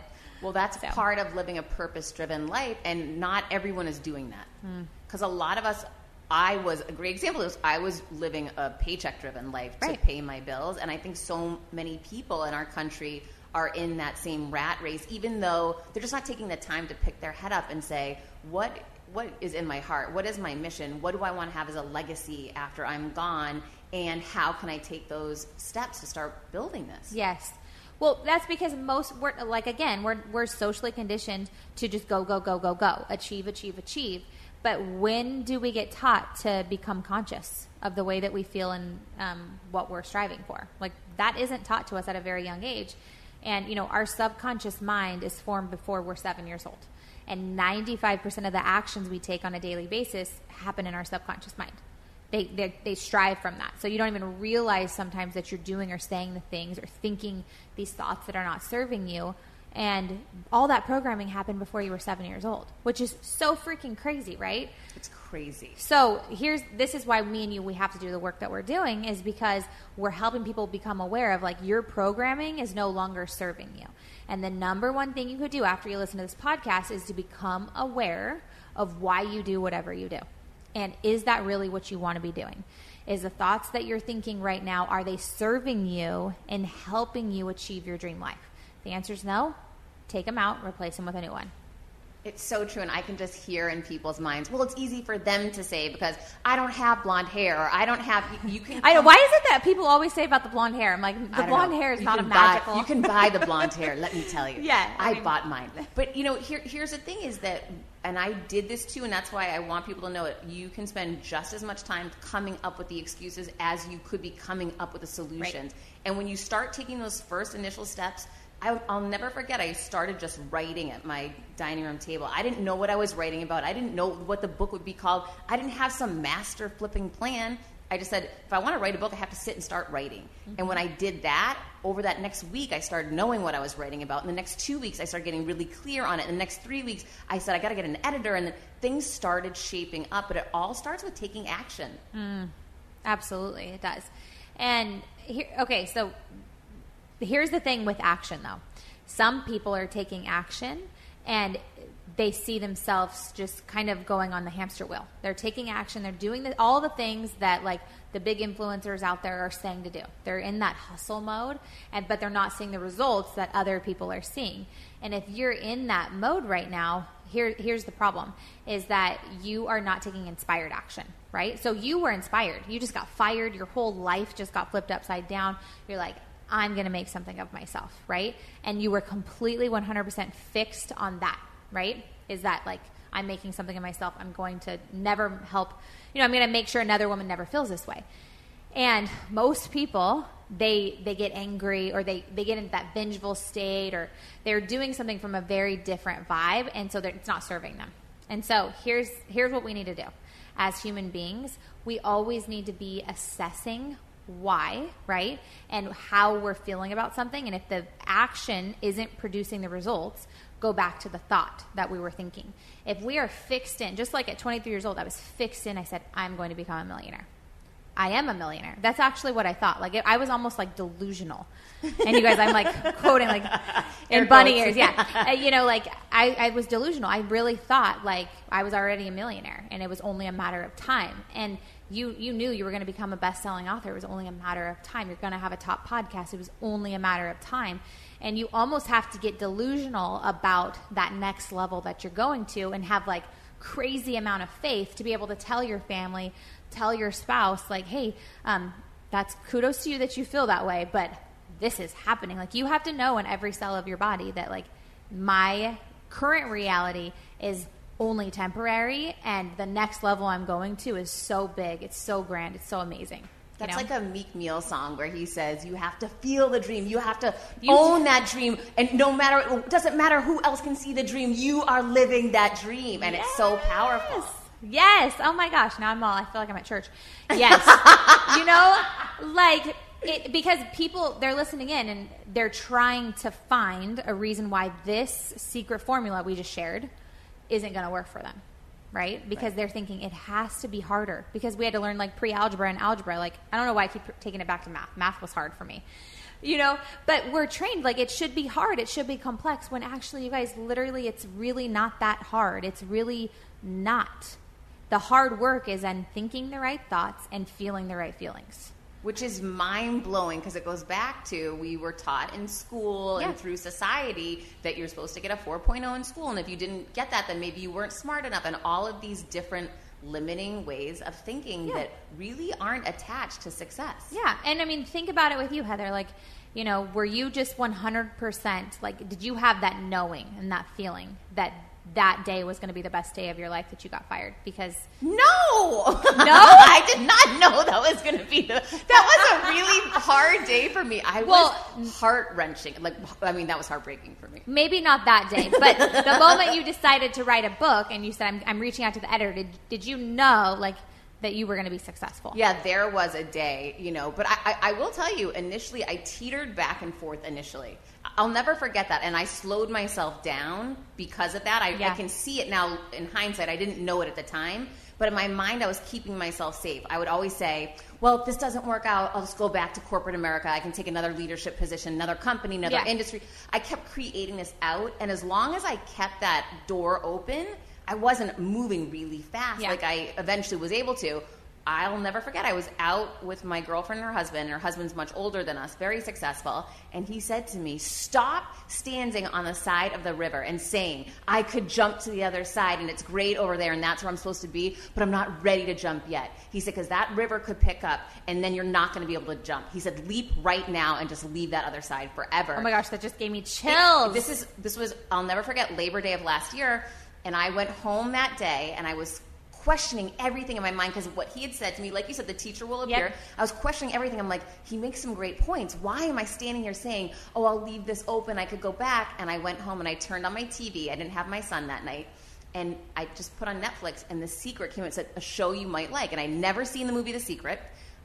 Well, that's So. part of living a purpose driven life, and not everyone is doing that. Hmm. Because a lot of us, I was a great example of this. I was living a paycheck driven life to Right. pay my bills, and I think so many people in our country are in that same rat race, even though they're just not taking the time to pick their head up and say, what what is in my heart? What is my mission? What do I want to have as a legacy after I'm gone? And how can I take those steps to start building this? Yes. Well, that's because most we're like again, we're we're socially conditioned to just go go go go go, achieve achieve achieve. But when do we get taught to become conscious of the way that we feel and um, what we're striving for? Like that isn't taught to us at a very young age. And you know, our subconscious mind is formed before we're seven years old, and ninety-five percent of the actions we take on a daily basis happen in our subconscious mind they, they they strive from that. So you don't even realize sometimes that you're doing or saying the things or thinking these thoughts that are not serving you. And all that programming happened before you were seven years old, which is so freaking crazy, right? It's crazy. So here's this is why me and you we have to do the work that we're doing is because we're helping people become aware of like your programming is no longer serving you. And the number one thing you could do after you listen to this podcast is to become aware of why you do whatever you do. And is that really what you want to be doing? Is the thoughts that you're thinking right now are they serving you and helping you achieve your dream life? The answer is no. Take them out, replace them with a new one. It's so true, and I can just hear in people's minds. Well, it's easy for them to say because I don't have blonde hair, or I don't have. You, you can. I know. Why is it that people always say about the blonde hair? I'm like, the blonde know. hair is You not a buy- magical. you can buy the blonde hair. Let me tell you. Yeah, I I, mean- bought mine. But you know, here, here's the thing: is that, and I did this too, and that's why I want people to know it. You can spend just as much time coming up with the excuses as you could be coming up with the solutions. And when you start taking those first initial steps. I, I'll never forget. I started just writing at my dining room table. I didn't know what I was writing about. I didn't know what the book would be called. I didn't have some master flipping plan. I just said, if I want to write a book, I have to sit and start writing. And when I mm-hmm. did that, over that next week, I started knowing what I was writing about. In the next two weeks, I started getting really clear on it. In the next three weeks, I said, I got to get an editor. And then things started shaping up. But it all starts with taking action. Mm. Absolutely, it does. And here, okay, so here's the thing with action, though. Some people are taking action and they see themselves just kind of going on the hamster wheel. They're taking action. They're doing the, all the things that like the big influencers out there are saying to do. They're in that hustle mode, and but they're not seeing the results that other people are seeing. And if you're in that mode right now, here here's the problem: is that you are not taking inspired action. Right? So you were inspired. You just got fired. Your whole life just got flipped upside down. You're like, I'm going to make something of myself, right? And you were completely 100% fixed on that, right? Is that like, I'm making something of myself. I'm going to never help, you know, I'm going to make sure another woman never feels this way. And most people, they they get angry or they, they get into that vengeful state or they're doing something from a very different vibe and so it's not serving them. And so here's here's what we need to do. As human beings, we always need to be assessing why, right? And how we're feeling about something. And if the action isn't producing the results, go back to the thought that we were thinking. If we are fixed in, just like at 23 years old, I was fixed in, I said, I'm going to become a millionaire. I am a millionaire. That's actually what I thought. Like it, I was almost like delusional. And you guys, I'm like quoting like in bunny ears. Yeah, Uh, you know, like I, I was delusional. I really thought like I was already a millionaire, and it was only a matter of time. And you, you knew you were going to become a best-selling author. It was only a matter of time. You're going to have a top podcast. It was only a matter of time. And you almost have to get delusional about that next level that you're going to, and have like crazy amount of faith to be able to tell your family, tell your spouse, like, hey, um, that's kudos to you that you feel that way, but this is happening. Like, you have to know in every cell of your body that, like, my current reality is only temporary, and the next level I'm going to is so big, it's so grand, it's so amazing. you That's know? like a Meek Mill song where he says, "You have to feel the dream. You have to You- own that dream, and no matter it doesn't matter who else can see the dream. You are living that dream, and it's so powerful." Yes. Yes. Oh my gosh. Now I'm all. I feel like I'm at church. Yes. you know, like it, because people they're listening in and they're trying to find a reason why this secret formula we just shared isn't going to work for them. Right? Because they're thinking it has to be harder because we had to learn like pre-algebra and algebra. Like I don't know why I keep taking it back to math. Math was hard for me. You know, but we're trained like it should be hard, it should be complex when actually you guys literally it's really not that hard. It's really not. The hard work is in thinking the right thoughts and feeling the right feelings. Which is mind blowing because it goes back to we were taught in school Yeah. and through society that you're supposed to get a 4.0 in school, and if you didn't get that, then maybe you weren't smart enough, and all of these different limiting ways of thinking Yeah. that really aren't attached to success. Yeah, and I mean, think about it with you, Heather. Like, you know, were you just one hundred percent like? Did you have that knowing and that feeling that that day was going to be the best day of your life that you got fired? Because No, No? I did not know that was going to be the. That was a really hard day for me. I Well- was heart wrenching. Like, I mean, that was heartbreaking for me. maybe not that day, but the moment you decided to write a book and you said, "I'm, I'm reaching out to the editor," did, did you know like that you were going to be successful? Yeah, there was a day, you know, but I, I, I will tell you, initially, I teetered back and forth initially. I'll never forget that. And I slowed myself down because of that. I, Yeah. I can see it now in hindsight. I didn't know it at the time. But in my mind, I was keeping myself safe. I would always say, well, if this doesn't work out, I'll just go back to corporate America. I can take another leadership position, another company, another Yeah. industry. I kept creating this out. And as long as I kept that door open, I wasn't moving really fast Yeah. like I eventually was able to. I'll never forget. I was out with my girlfriend and her husband. Her husband's much older than us, very successful. And he said to me, Stop standing on the side of the river and saying, I could jump to the other side and it's great over there and that's where I'm supposed to be, but I'm not ready to jump yet. He said, Because that river could pick up and then you're not going to be able to jump. He said, Leap right now and just leave that other side forever. Oh my gosh, that just gave me chills. This is this was I'll never forget Labor Day of last year, and I went home that day and I was questioning everything in my mind because what he had said to me, like you said, the teacher will appear. Yep. I was questioning everything. I'm like, he makes some great points. Why am I standing here saying, oh, I'll leave this open, I could go back? And I went home and I turned on my TV. I didn't have my son that night. And I just put on Netflix, and The Secret came out and said, a show you might like. And I never seen the movie The Secret.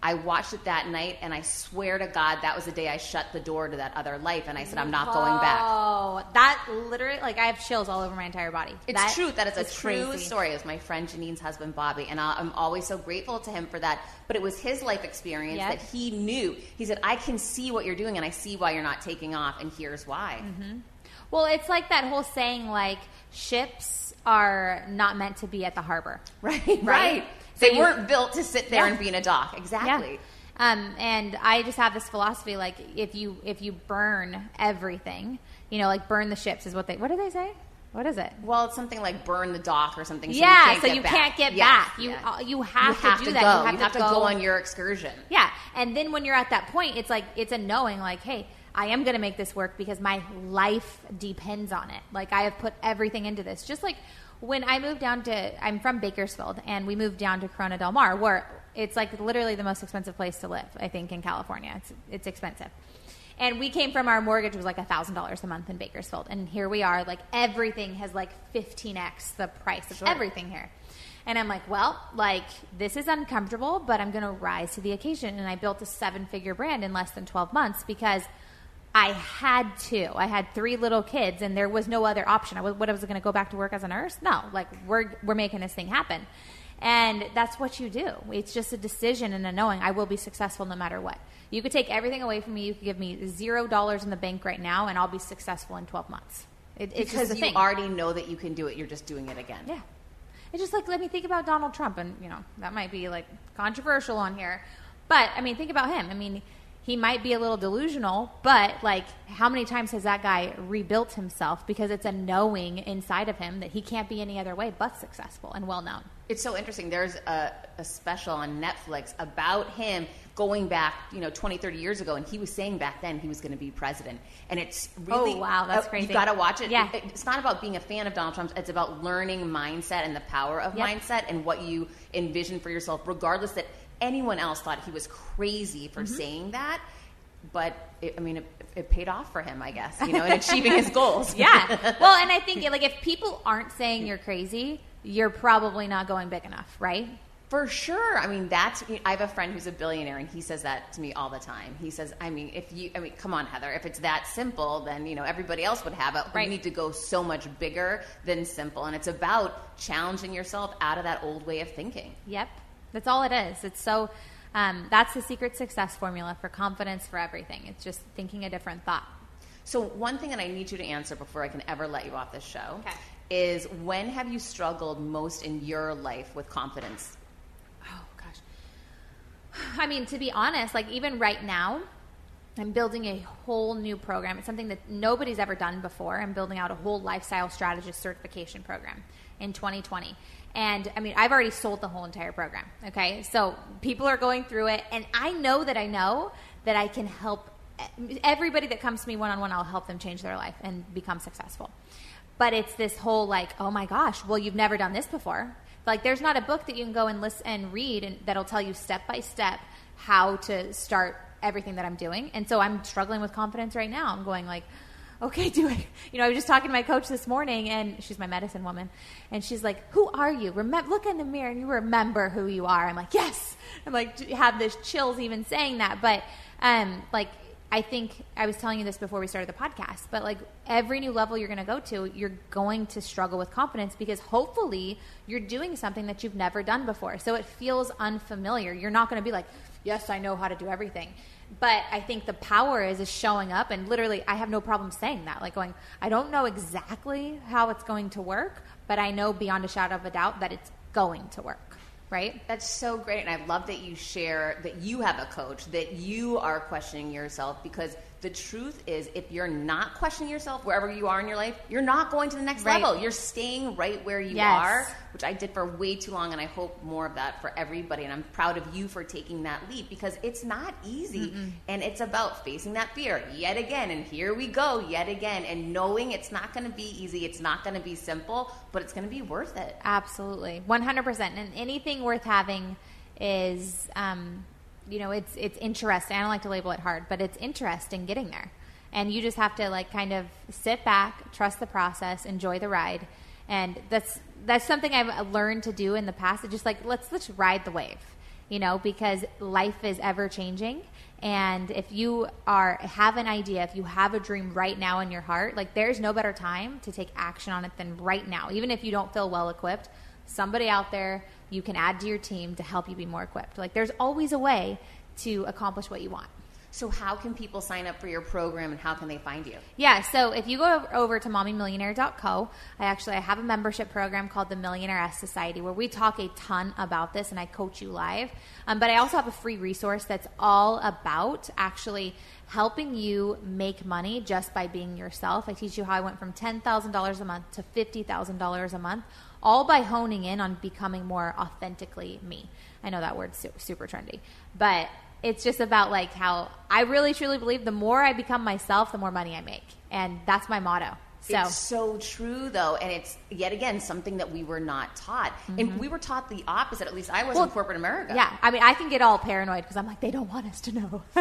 I watched it that night, and I swear to God, that was the day I shut the door to that other life, and I said, I'm not going back. Oh, that literally, like, I have chills all over my entire body. It's That true. That is a true crazy. story. It was my friend Janine's husband, Bobby, and I- I'm always so grateful to him for that. But it was his life experience Yep. that he knew. He said, I can see what you're doing, and I see why you're not taking off, and here's why. Mm-hmm. Well, it's like that whole saying, like, ships are not meant to be at the harbor. Right, Right? right. So They you- weren't built to sit there Yeah. and be in a dock. Exactly. Yeah. Um, and I just have this philosophy, like, if you if you burn everything, you know, like burn the ships is what they. What do they say? What is it? Well, it's something like burn the dock or something. So yeah, you can't so get you back. can't get Yes, back. You yeah. uh, you have, You have to to that. go. You have, to, go on your excursion. Yeah, and then when you're at that point, it's like it's a knowing, like, hey, I am going to make this work because my life depends on it. Like I have put everything into this. Just like when I moved down to, I'm from Bakersfield, and we moved down to Corona Del Mar, where it's like literally the most expensive place to live. I think in California, it's it's expensive. And we came from our mortgage was like thousand dollars a month in Bakersfield, and here we are. Like everything has like 15x the price of everything here. And I'm like, well, like this is uncomfortable, but I'm going to rise to the occasion. And I built a seven figure brand in less than 12 months because I had to. I had three little kids, and there was no other option. I was, what I was going to go back to work as a nurse? No, like we're we're making this thing happen, and that's what you do. It's just a decision and a knowing. I will be successful no matter what. You could take everything away from me. You could give me zero dollars in the bank right now, and I'll be successful in twelve months. It, it's because you thing. already know that you can do it. You're just doing it again. Yeah. It's just like, let me think about Donald Trump, and, you know, that might be like controversial on here. But, I mean, think about him. I mean, he might be a little delusional, but, like, how many times has that guy rebuilt himself because it's a knowing inside of him that he can't be any other way but successful and well known? It's so interesting. There's a, a special on Netflix about him going back, you know, 20, 30 years ago, and he was saying back then he was going to be president. And it's really Oh, wow, that's uh, crazy. You got to watch it. Yeah. It's not about being a fan of Donald Trump. It's about learning mindset and the power of Yep. mindset and what you envision for yourself, regardless that anyone else thought he was crazy for Mm-hmm. saying that. But it, I mean, it, it paid off for him, I guess, you know, in achieving his goals. Yeah. well, and I think, like, if people aren't saying you're crazy, you're probably not going big enough, right? For sure. I mean, that's. I have a friend who's a billionaire, and he says that to me all the time. He says, "I mean, if you, I mean, come on, Heather. If it's that simple, then you know everybody else would have it. Right. We need to go so much bigger than simple, and it's about challenging yourself out of that old way of thinking. Yep. That's all it is. It's so, um, that's the secret success formula for confidence, for everything. It's just thinking a different thought. So, one thing that I need you to answer before I can ever let you off this show Okay. is when have you struggled most in your life with confidence? Oh gosh. I mean, to be honest, like even right now, I'm building a whole new program. It's something that nobody's ever done before. I'm building out a whole lifestyle strategist certification program in 2020. And I mean, I've already sold the whole entire program. Okay. So people are going through it. And I know that I know that I can help eh, everybody that comes to me one on one, I'll help them change their life and become successful. But it's this whole like, oh my gosh, well, you've never done this before. Like, there's not a book that you can go and listen and read and that'll tell you step by step how to start everything that I'm doing. And so I'm struggling with confidence right now. I'm going like, okay, do it. You know, I was just talking to my coach this morning, and she's my medicine woman, and she's like, "Who are you? Remember, look in the mirror, and you remember who you are." I'm like, "Yes." I'm like, have this chills even saying that, but um, like. I think I was telling you this before we started the podcast, but like every new level you're going to go to, you're going to struggle with confidence because hopefully you're doing something that you've never done before. So it feels unfamiliar. You're not going to be like, yes, I know how to do everything. But I think the power is is showing up and literally I have no problem saying that. Like going, I don't know exactly how it's going to work, but I know beyond a shadow of a doubt that it's going to work. Right? That's so great. And I love that you share that you have a coach, that you are questioning yourself because the truth is, if you're not questioning yourself wherever you are in your life, you're not going to the next Right. level. You're staying right where you Yes. are, which I did for way too long. And I hope more of that for everybody. And I'm proud of you for taking that leap because it's not easy. And it's about facing that fear yet again. And here we go, yet again. And knowing it's not going to be easy, it's not going to be simple, but it's going to be worth it. Absolutely, one hundred percent. And anything worth having is, um, you know, it's it's interesting. I don't like to label it hard, but it's interesting getting there. And you just have to like kind of sit back, trust the process, enjoy the ride, and that's that's something I've uh, learned to do in the past. It's just like let's let's ride the wave, you know, because life is ever changing. And if you are have an idea, if you have a dream right now in your heart, like there's no better time to take action on it than right now. Even if you don't feel well equipped, somebody out there you can add to your team to help you be more equipped. Like there's always a way to accomplish what you want. So, how can people sign up for your program and how can they find you? Yeah, so if you go over- to mommymillionaire.co, I actually I have a membership program called the Millionaire S Society where we talk a ton about this and I coach you live. Um, but I also have a free resource that's all about actually helping you make money just by being yourself. I teach you how I went from $10,000 a month to $50,000 a month, all by honing in on becoming more authentically me. I know that word's super trendy, but it's just about like how I really truly believe the more I become myself, the more money I make. And that's my motto. So It's so true, though, and it's yet again something that we were not taught, and mm-hmm. we were taught the opposite. At least I was Well, in corporate America. yeah, I mean, I can get all paranoid because I'm like, they don't want us to know.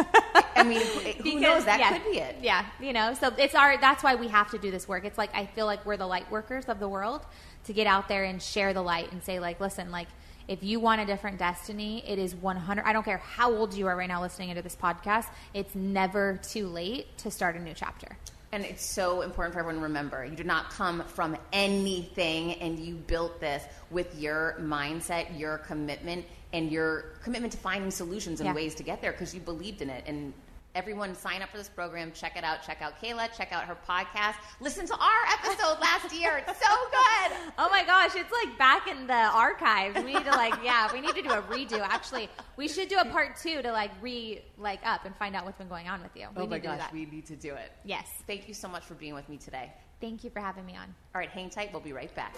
I mean, who Because, knows? That yeah, could be it. Yeah, you know, so it's our. That's why we have to do this work. It's like I feel like we're the light workers of the world to get out there and share the light and say, like, listen, like. If you want a different destiny, it is 100. I don't care how old you are right now listening into this podcast. It's never too late to start a new chapter. And it's so important for everyone to remember you did not come from anything and you built this with your mindset, your commitment, and your commitment to finding solutions and Yeah. ways to get there because you believed in it. And everyone sign up for this program, check it out, check out Cayla, check out her podcast, listen to our episode last year. It's so good. Oh my gosh, it's like back in the archives. We need to like, yeah, we need to do a redo. Actually, we should do a part two to like re like up and find out what's been going on with you. We oh my gosh, we need to do it. Yes. Thank you so much for being with me today. Thank you for having me on. All right, hang tight. We'll be right back.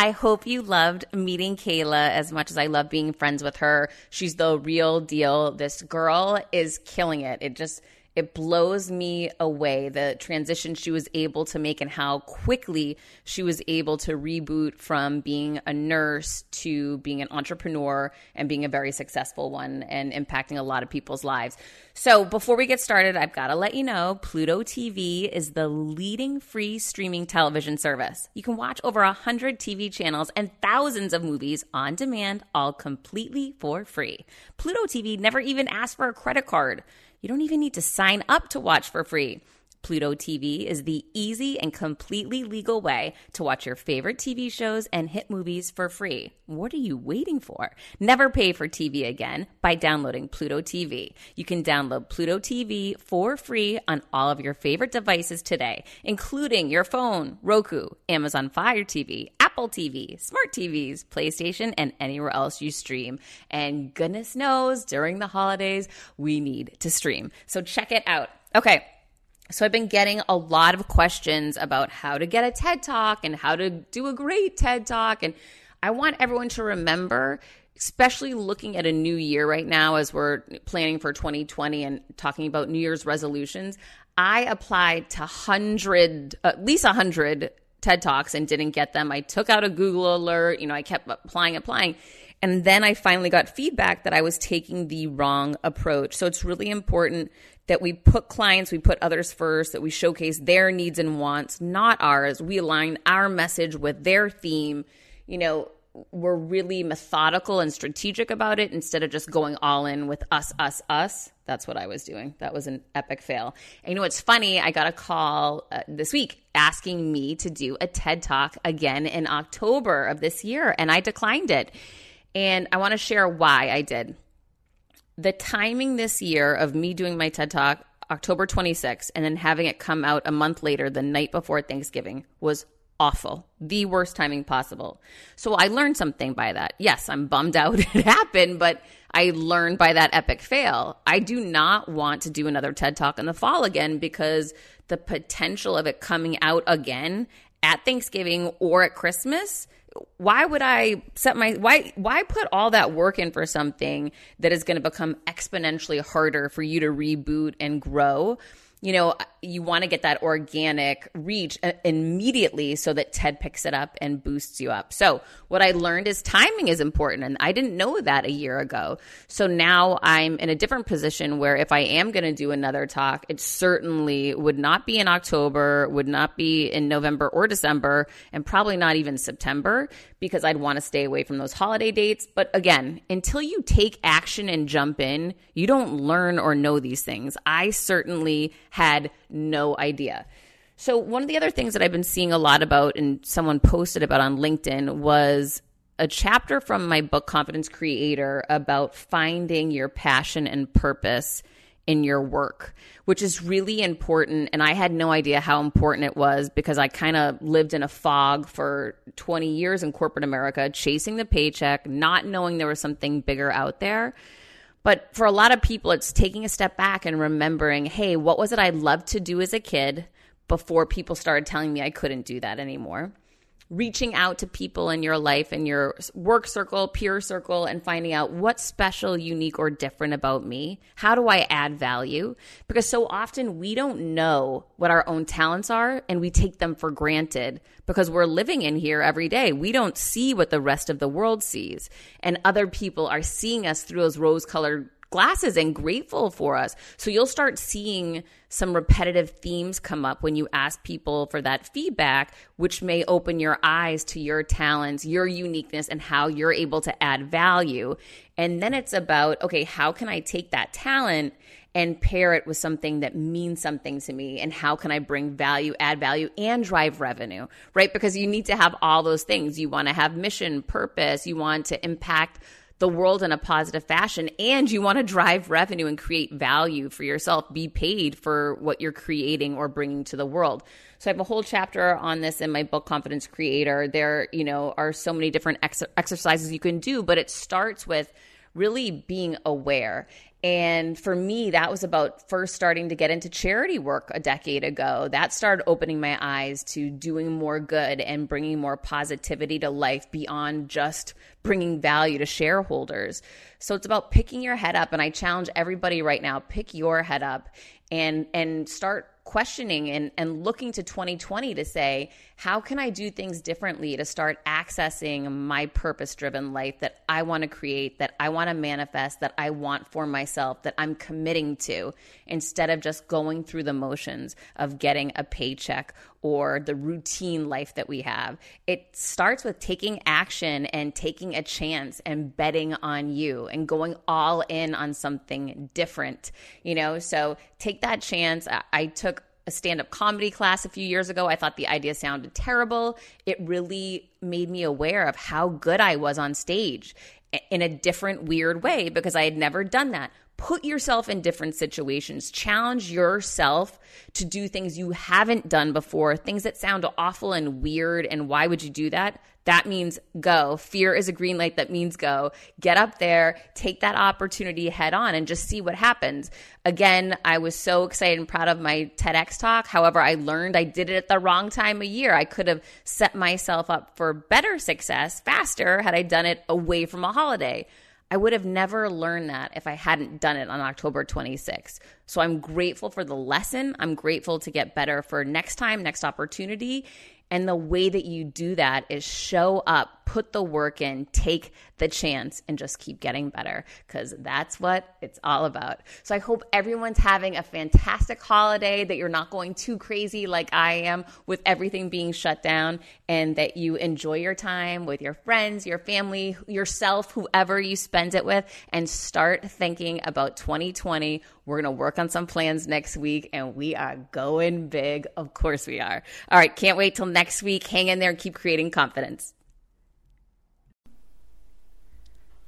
I hope you loved meeting Cayla as much as I love being friends with her. She's the real deal. This girl is killing it. It just it blows me away the transition she was able to make and how quickly she was able to reboot from being a nurse to being an entrepreneur and being a very successful one and impacting a lot of people's lives. So, before we get started, I've got to let you know Pluto TV is the leading free streaming television service. You can watch over 100 TV channels and thousands of movies on demand, all completely for free. Pluto TV never even asks for a credit card. You don't even need to sign up to watch for free. Pluto TV is the easy and completely legal way to watch your favorite TV shows and hit movies for free. What are you waiting for? Never pay for TV again by downloading Pluto TV. You can download Pluto TV for free on all of your favorite devices today, including your phone, Roku, Amazon Fire TV, Apple TV, smart TVs, PlayStation, and anywhere else you stream. And goodness knows, during the holidays, we need to stream. So check it out. Okay. So I've been getting a lot of questions about how to get a TED Talk and how to do a great TED Talk. And I want everyone to remember, especially looking at a new year right now as we're planning for 2020 and talking about New Year's resolutions. I applied to 100, at least 100 TED Talks and didn't get them. I took out a Google alert, you know, I kept applying, applying. And then I finally got feedback that I was taking the wrong approach. So it's really important that we put clients, we put others first, that we showcase their needs and wants, not ours. We align our message with their theme. You know, we're really methodical and strategic about it instead of just going all in with us, us, us. That's what I was doing. That was an epic fail. And you know what's funny? I got a call uh, this week asking me to do a TED Talk again in October of this year, and I declined it. And I want to share why I did. The timing this year of me doing my TED Talk, October 26th, and then having it come out a month later, the night before Thanksgiving, was awful. The worst timing possible. So I learned something by that. Yes, I'm bummed out it happened, but I learned by that epic fail. I do not want to do another TED Talk in the fall again because the potential of it coming out again at Thanksgiving or at Christmas why would I set my why why put all that work in for something that is going to become exponentially harder for you to reboot and grow? You know, you want to get that organic reach uh, immediately so that TED picks it up and boosts you up. So, what I learned is timing is important and I didn't know that a year ago. So now I'm in a different position where if I am going to do another talk, it certainly would not be in October, would not be in November or December, and probably not even September because I'd want to stay away from those holiday dates. But again, until you take action and jump in, you don't learn or know these things. I certainly had no idea. So, one of the other things that I've been seeing a lot about and someone posted about on LinkedIn was a chapter from my book, Confidence Creator, about finding your passion and purpose in your work, which is really important. And I had no idea how important it was because I kind of lived in a fog for 20 years in corporate America, chasing the paycheck, not knowing there was something bigger out there. But for a lot of people, it's taking a step back and remembering, hey, what was it I loved to do as a kid before people started telling me I couldn't do that anymore? Reaching out to people in your life and your work circle, peer circle, and finding out what's special, unique, or different about me. How do I add value? Because so often we don't know what our own talents are and we take them for granted because we're living in here every day. We don't see what the rest of the world sees. And other people are seeing us through those rose colored glasses and grateful for us. So you'll start seeing some repetitive themes come up when you ask people for that feedback, which may open your eyes to your talents, your uniqueness, and how you're able to add value. And then it's about, okay, how can I take that talent and pair it with something that means something to me? And how can I bring value, add value, and drive revenue, right? Because you need to have all those things. You want to have mission, purpose, you want to impact the world in a positive fashion and you want to drive revenue and create value for yourself, be paid for what you're creating or bringing to the world. So I have a whole chapter on this in my book Confidence Creator. There, you know, are so many different ex- exercises you can do, but it starts with really being aware. And for me, that was about first starting to get into charity work a decade ago. That started opening my eyes to doing more good and bringing more positivity to life beyond just bringing value to shareholders. So it's about picking your head up. And I challenge everybody right now pick your head up and, and start questioning and, and looking to 2020 to say, how can I do things differently to start accessing my purpose driven life that I want to create, that I want to manifest, that I want for myself, that I'm committing to, instead of just going through the motions of getting a paycheck or the routine life that we have. It starts with taking action and taking a chance and betting on you and going all in on something different, you know? So take that chance. I, I took a stand up comedy class a few years ago. I thought the idea sounded terrible. It really made me aware of how good I was on stage in a different, weird way because I had never done that. Put yourself in different situations. Challenge yourself to do things you haven't done before, things that sound awful and weird. And why would you do that? That means go. Fear is a green light that means go. Get up there, take that opportunity head on, and just see what happens. Again, I was so excited and proud of my TEDx talk. However, I learned I did it at the wrong time of year. I could have set myself up for better success faster had I done it away from a holiday. I would have never learned that if I hadn't done it on October 26th. So I'm grateful for the lesson. I'm grateful to get better for next time, next opportunity. And the way that you do that is show up, put the work in, take the chance, and just keep getting better because that's what it's all about. So I hope everyone's having a fantastic holiday, that you're not going too crazy like I am with everything being shut down, and that you enjoy your time with your friends, your family, yourself, whoever you spend it with, and start thinking about 2020 we're going to work on some plans next week and we are going big. Of course we are. All right. Can't wait till next week. Hang in there and keep creating confidence.